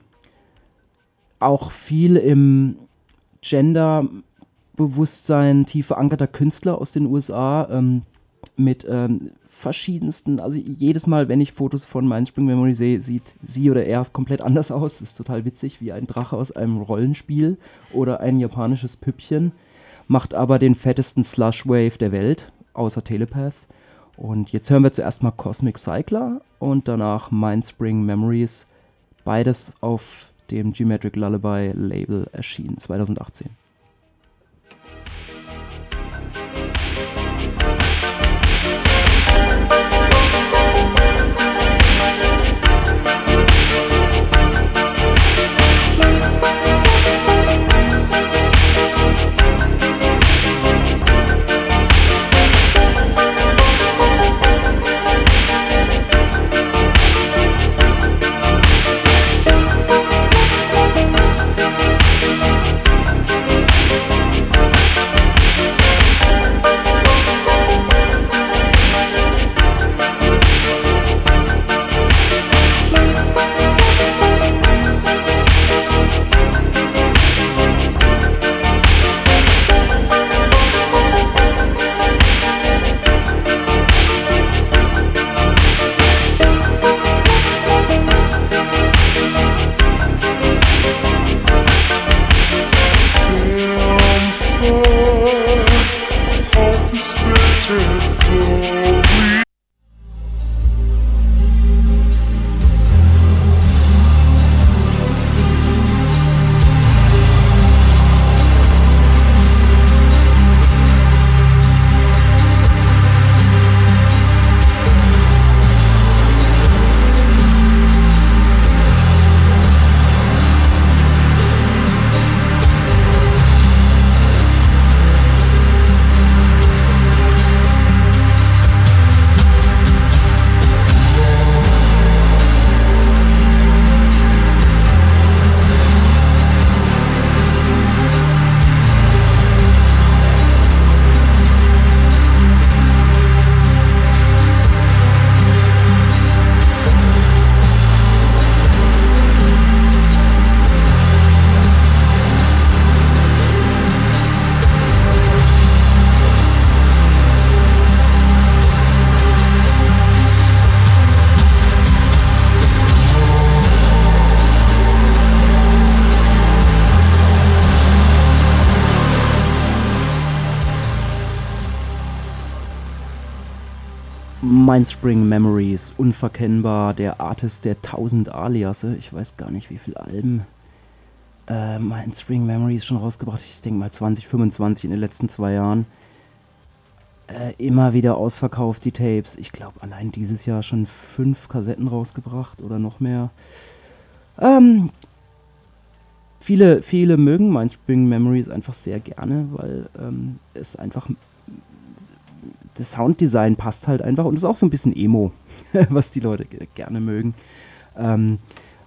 Auch viel im Gender-Bewusstsein tief verankerter Künstler aus den USA ähm, mit ähm, verschiedensten, also jedes Mal, wenn ich Fotos von Mindspring Memory sehe, sieht sie oder er komplett anders aus. Das ist total witzig, wie ein Drache aus einem Rollenspiel oder ein japanisches Püppchen. Macht aber den fettesten Slushwave der Welt, außer Telepath. Und jetzt hören wir zuerst mal Cosmic Cycler und danach Mindspring Memories. Beides auf dem Geometric Lullaby Label erschienen 2018. Mindspring Memories, unverkennbar, der Artist der 1000 Aliasse. Ich weiß gar nicht, wie viele Alben äh, Mindspring Memories schon rausgebracht. Ich denke mal 20, 25 in den letzten zwei Jahren. Äh, immer wieder ausverkauft, die Tapes. Ich glaube, allein dieses Jahr schon fünf Kassetten rausgebracht oder noch mehr. Ähm, viele, viele mögen Mindspring Memories einfach sehr gerne, weil ähm, es einfach das Sounddesign passt halt einfach und ist auch so ein bisschen Emo, was die Leute gerne mögen. Ähm,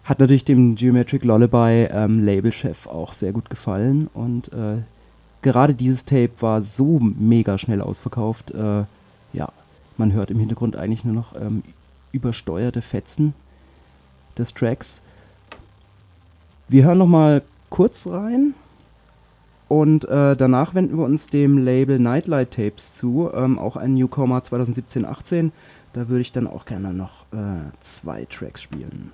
hat natürlich dem Geometric Lullaby ähm, Labelchef auch sehr gut gefallen und äh, gerade dieses Tape war so mega schnell ausverkauft. Äh, ja, man hört im Hintergrund eigentlich nur noch ähm, übersteuerte Fetzen des Tracks. Wir hören noch mal kurz rein und äh, danach wenden wir uns dem Label Nightlight Tapes zu, ähm, auch ein Newcomer 2017-18. Da würde ich dann auch gerne noch äh, zwei Tracks spielen.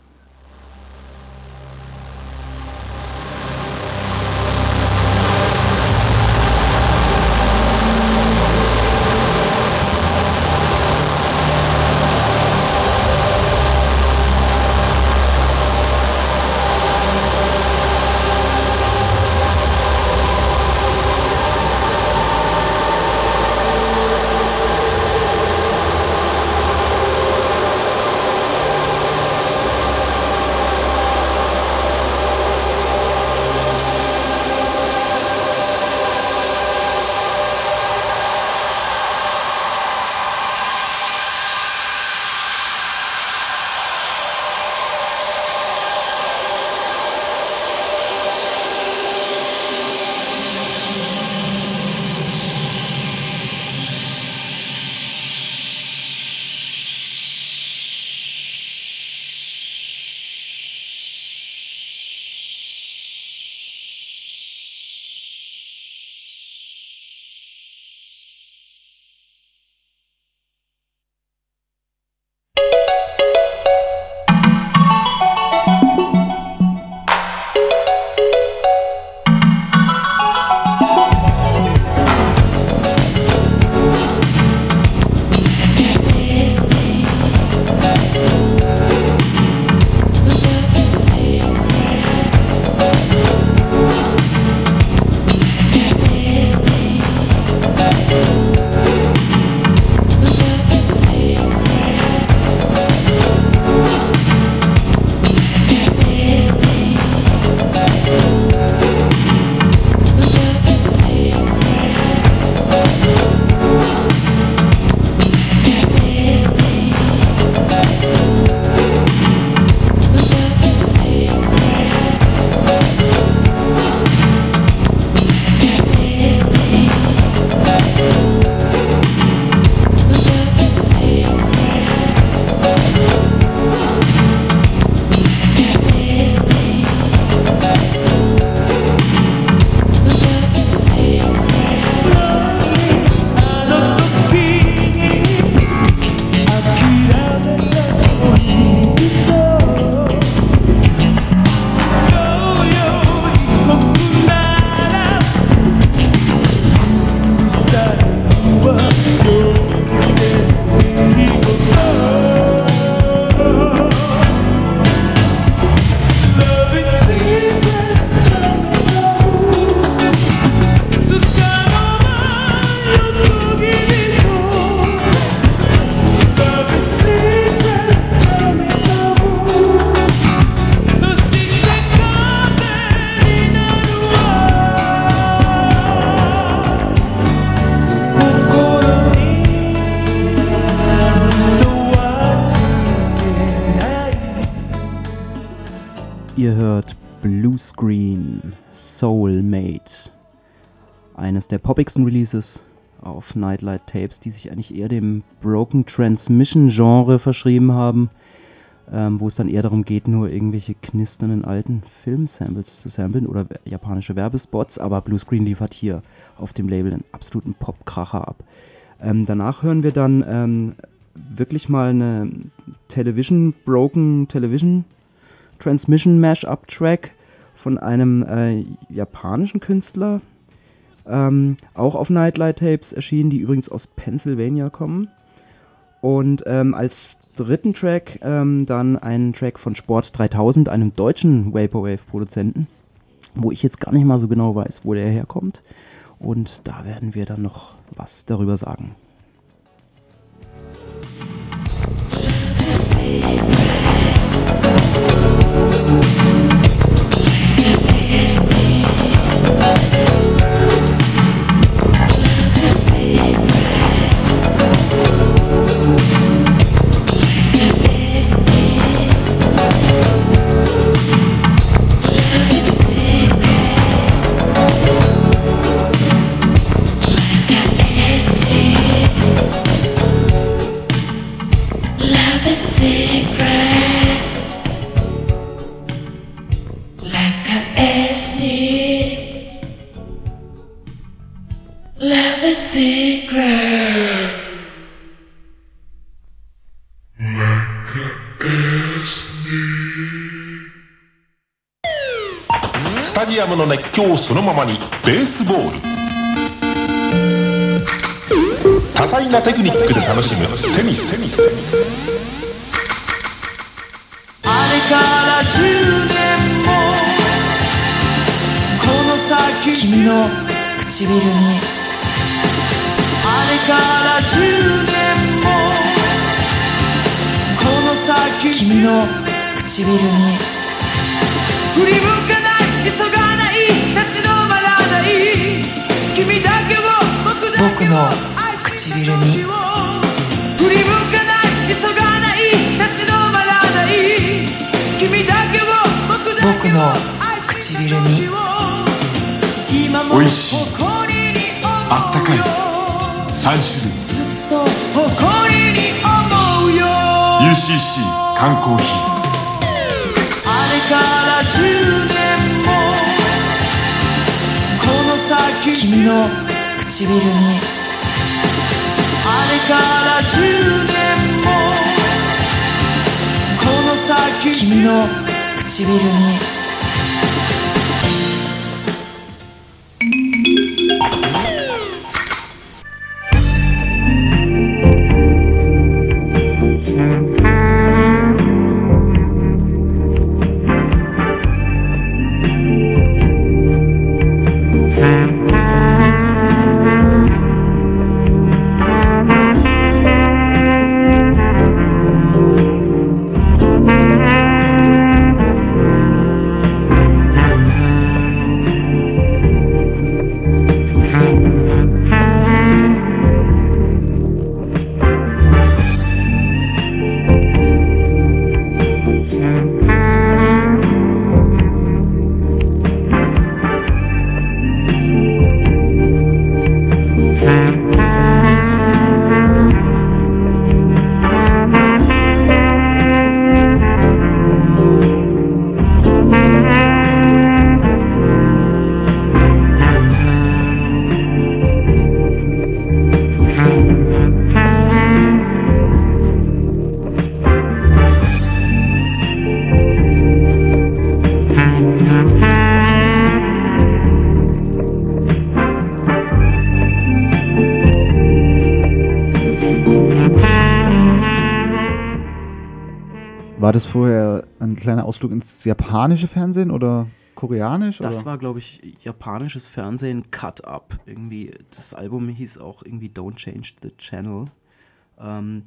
Der poppigsten Releases auf Nightlight Tapes, die sich eigentlich eher dem Broken Transmission Genre verschrieben haben, ähm, wo es dann eher darum geht, nur irgendwelche knisternden alten Filmsamples zu samplen oder japanische Werbespots, aber Blue Screen liefert hier auf dem Label einen absoluten Popkracher ab. Ähm, danach hören wir dann ähm, wirklich mal eine Television, Broken Television Transmission Mashup Track von einem äh, japanischen Künstler, ähm, auch auf Nightlight Tapes erschienen, die übrigens aus Pennsylvania kommen. Und ähm, als dritten Track ähm, dann einen Track von Sport 3000, einem deutschen Vaporwave-Produzenten, wo ich jetzt gar nicht mal so genau weiß, wo der herkommt. Und da werden wir dann noch was darüber sagen. Love の熱狂そのままにベースボール。多彩なテクニックで楽しむテニス。テニステニスあれから10年もこの先君の唇にあれから10年もこの先君の唇に。振り向かない急が僕の唇に。振り向かない急がない立ち止まらない君だけを僕の唇においしいあったかい3種類 UCC 缶コーヒー。あれから10年もこの先君の唇に。あれから10年もこの先君の唇に。Ausflug ins japanische Fernsehen oder koreanisch? Das oder? war, glaube ich, japanisches Fernsehen Cut Up. Irgendwie, das Album hieß auch irgendwie Don't Change the Channel. Ähm,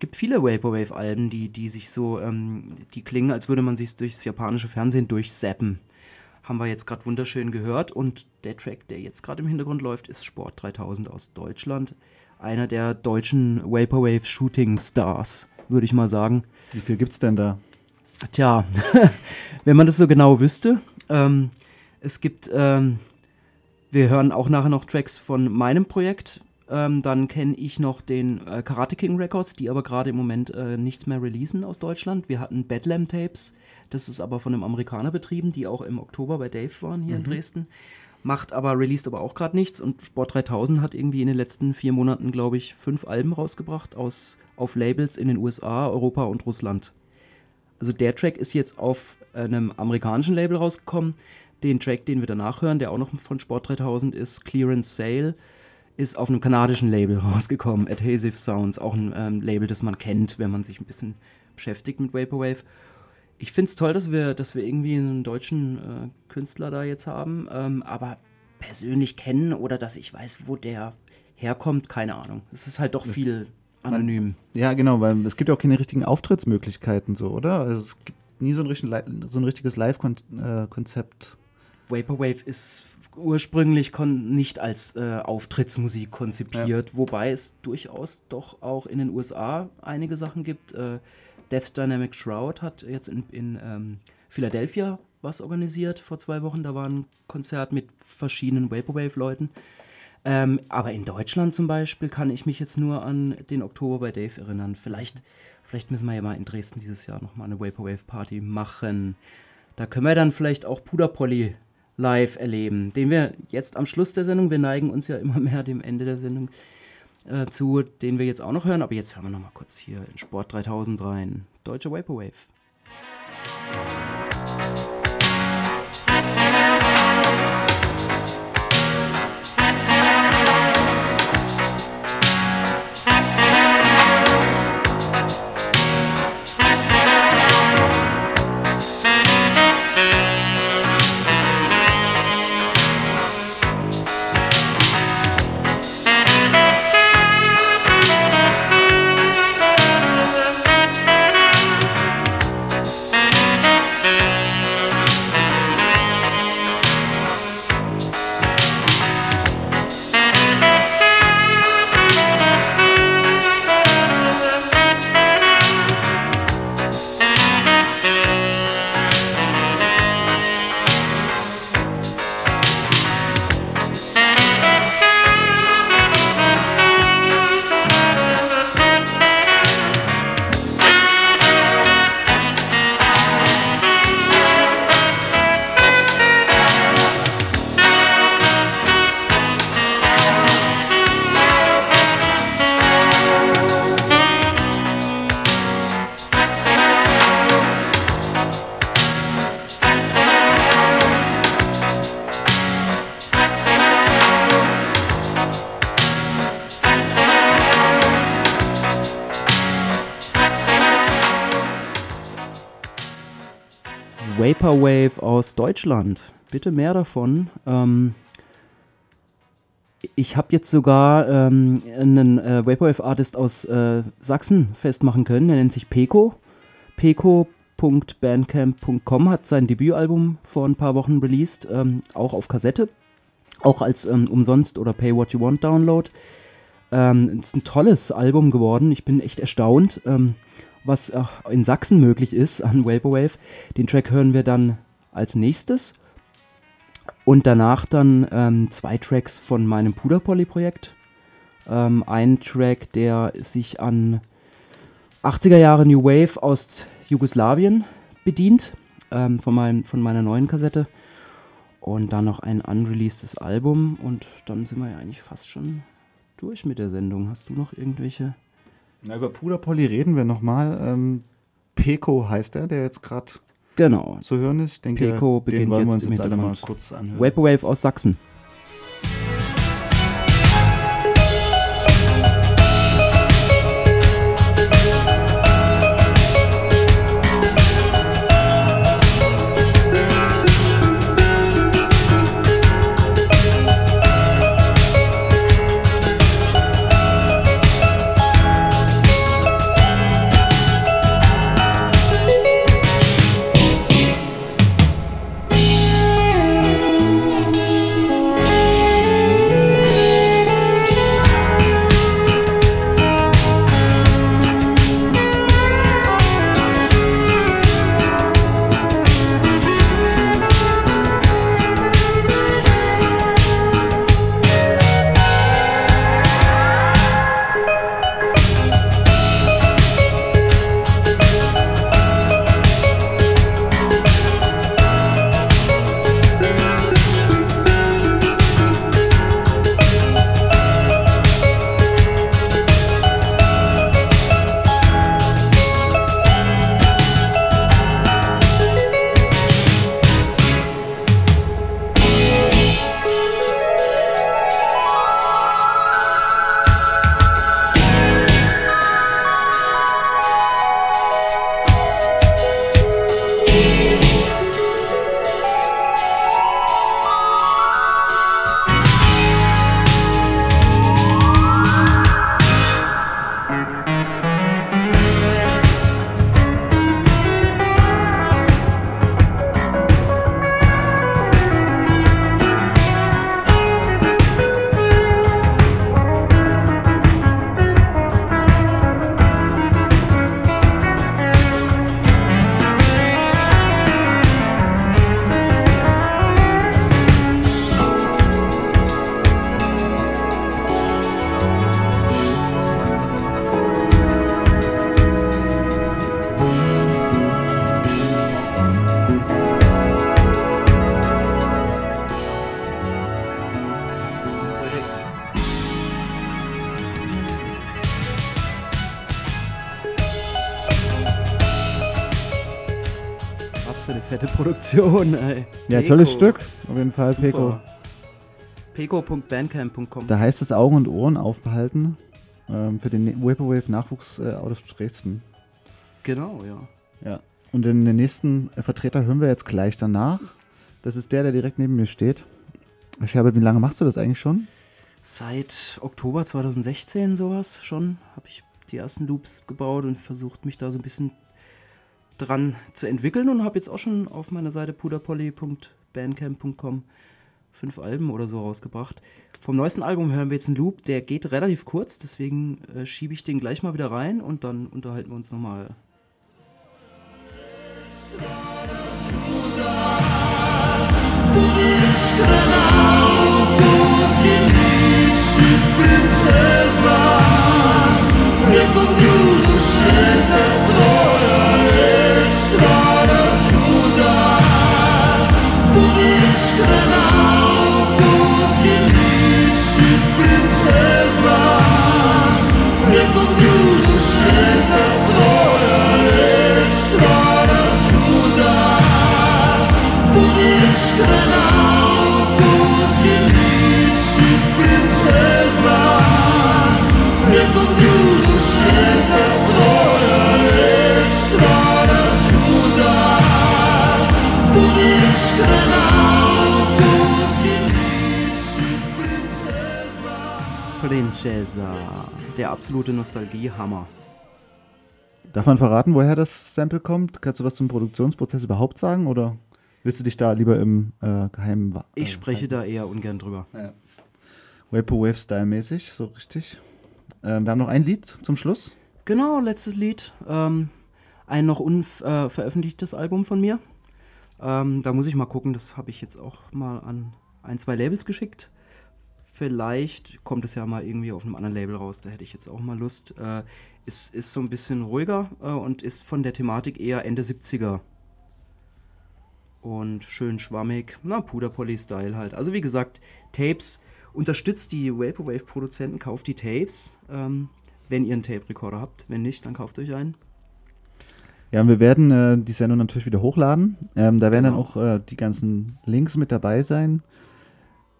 gibt viele Vaporwave-Alben, die, die sich so, ähm, die klingen, als würde man sich durchs japanische Fernsehen durchsappen. Haben wir jetzt gerade wunderschön gehört und der Track, der jetzt gerade im Hintergrund läuft, ist Sport 3000 aus Deutschland. Einer der deutschen Vaporwave Shooting Stars, würde ich mal sagen. Wie viel gibt's denn da? Tja, wenn man das so genau wüsste. Ähm, es gibt, ähm, wir hören auch nachher noch Tracks von meinem Projekt. Ähm, dann kenne ich noch den äh, Karate King Records, die aber gerade im Moment äh, nichts mehr releasen aus Deutschland. Wir hatten Bedlam Tapes, das ist aber von einem Amerikaner betrieben, die auch im Oktober bei Dave waren hier in Dresden. Macht aber, released aber auch gerade nichts und Sport 3000 hat irgendwie in den letzten vier Monaten, glaube ich, fünf Alben rausgebracht aus, auf Labels in den USA, Europa und Russland. Also der Track ist jetzt auf einem amerikanischen Label rausgekommen. Den Track, den wir danach hören, der auch noch von Sport 3000 ist, Clearance Sale, ist auf einem kanadischen Label rausgekommen. Adhesive Sounds, auch ein ähm, Label, das man kennt, wenn man sich ein bisschen beschäftigt mit Vaporwave. Ich finde es toll, dass wir, dass wir irgendwie einen deutschen äh, Künstler da jetzt haben, ähm, aber persönlich kennen oder dass ich weiß, wo der herkommt, keine Ahnung. Es ist halt doch viel anonym. Ja, genau, weil es gibt ja auch keine richtigen Auftrittsmöglichkeiten so, oder? Also es gibt nie so ein, richtigen Li- so ein richtiges Live-Konzept. Vaporwave ist ursprünglich nicht als äh, Auftrittsmusik konzipiert, wobei es durchaus doch auch in den USA einige Sachen gibt. Äh, Death Dynamic Shroud hat jetzt in, in ähm, Philadelphia was organisiert vor zwei Wochen. Da war ein Konzert mit verschiedenen Vaporwave-Leuten. Ähm, aber in Deutschland zum Beispiel kann ich mich jetzt nur an den Oktober bei Dave erinnern. Vielleicht, vielleicht müssen wir ja mal in Dresden dieses Jahr nochmal eine Vaporwave-Party machen. Da können wir dann vielleicht auch Puderpolly live erleben, den wir jetzt am Schluss der Sendung, wir neigen uns ja immer mehr dem Ende der Sendung äh, zu, den wir jetzt auch noch hören, aber jetzt hören wir nochmal kurz hier in Sport 3000 rein. Deutsche Vaporwave. Vaporwave aus Deutschland. Bitte mehr davon. Ähm, ich habe jetzt sogar ähm, einen äh, Vaporwave-Artist aus äh, Sachsen festmachen können. Der nennt sich Peko. Peko.bandcamp.com hat sein Debütalbum vor ein paar Wochen released, ähm, auch auf Kassette, auch als ähm, umsonst oder Pay What You Want Download. Ähm, ist ein tolles Album geworden. Ich bin echt erstaunt, ähm, was auch in Sachsen möglich ist an Vaporwave. Den Track hören wir dann als nächstes. Und danach dann ähm, zwei Tracks von meinem Puderpolly-Projekt. Ähm, ein Track, der sich an 80er Jahre New Wave aus Jugoslawien bedient, ähm, von, meinem, von meiner neuen Kassette. Und dann noch ein unreleasedes Album. Und dann sind wir ja eigentlich fast schon durch mit der Sendung. Hast du noch irgendwelche? Na, über Puderpolly reden wir nochmal. Ähm, Peko heißt er, der jetzt gerade Genau. zu hören ist. Ich denke, Peko den beginnt wollen wir jetzt uns im jetzt alle mal kurz anhören. Vaporwave aus Sachsen. Produktion, ey. Ja, Peko. tolles Stück. Auf jeden Fall, Super. Peko. Peko.bandcamp.com. Da heißt es Augen und Ohren aufbehalten ähm, für den Vaporwave Nachwuchs äh, out of Dresden. Genau, ja. Ja. Und den, den nächsten äh, Vertreter hören wir jetzt gleich danach. Das ist der, der direkt neben mir steht. Scherbe, wie lange machst du das eigentlich schon? Seit Oktober 2016 sowas schon habe ich die ersten Loops gebaut und versucht mich da so ein bisschen dran zu entwickeln und habe jetzt auch schon auf meiner Seite puderpolly.bandcamp.com fünf Alben oder so rausgebracht. Vom neuesten Album hören wir jetzt einen Loop, der geht relativ kurz, deswegen äh, schiebe ich den gleich mal wieder rein und dann unterhalten wir uns nochmal. Princesa, der absolute Nostalgiehammer. Darf man verraten, woher das Sample kommt? Kannst du was zum Produktionsprozess überhaupt sagen? Oder willst du dich da lieber im äh, geheimen wa- Ich äh, spreche da eher ungern drüber. Vaporwave-Style-mäßig, so richtig? Ähm, wir haben noch ein Lied zum Schluss. Genau, letztes Lied. Ähm, ein noch unveröffentlichtes Album von mir. Ähm, da muss ich mal gucken, das habe ich jetzt auch mal an ein, zwei Labels geschickt. Vielleicht kommt es ja mal irgendwie auf einem anderen Label raus, da hätte ich jetzt auch mal Lust. Äh, ist, ist so ein bisschen ruhiger äh, und ist von der Thematik eher Ende 70er. Und schön schwammig, na, Puderpolly-Style halt. Also wie gesagt, Tapes, unterstützt die Vaporwave-Produzenten, kauft die Tapes, ähm, wenn ihr einen Tape-Recorder habt. Wenn nicht, dann kauft euch einen. Ja, und wir werden äh, die Sendung natürlich wieder hochladen. Ähm, da werden Genau. dann auch äh, die ganzen Links mit dabei sein.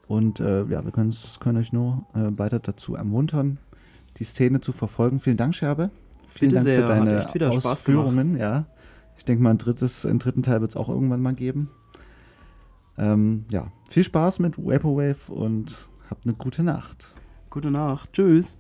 Und äh, ja, wir können euch nur äh, weiter dazu ermuntern, die Szene zu verfolgen. Vielen Dank, Scherbe. Vielen Bitte Dank sehr, für deine Ausführungen. Ja. Ich denke mal, ein drittes, einen dritten Teil wird es auch irgendwann mal geben. Ähm, ja, viel Spaß mit Vaporwave und habt eine gute Nacht. Gute Nacht. Tschüss.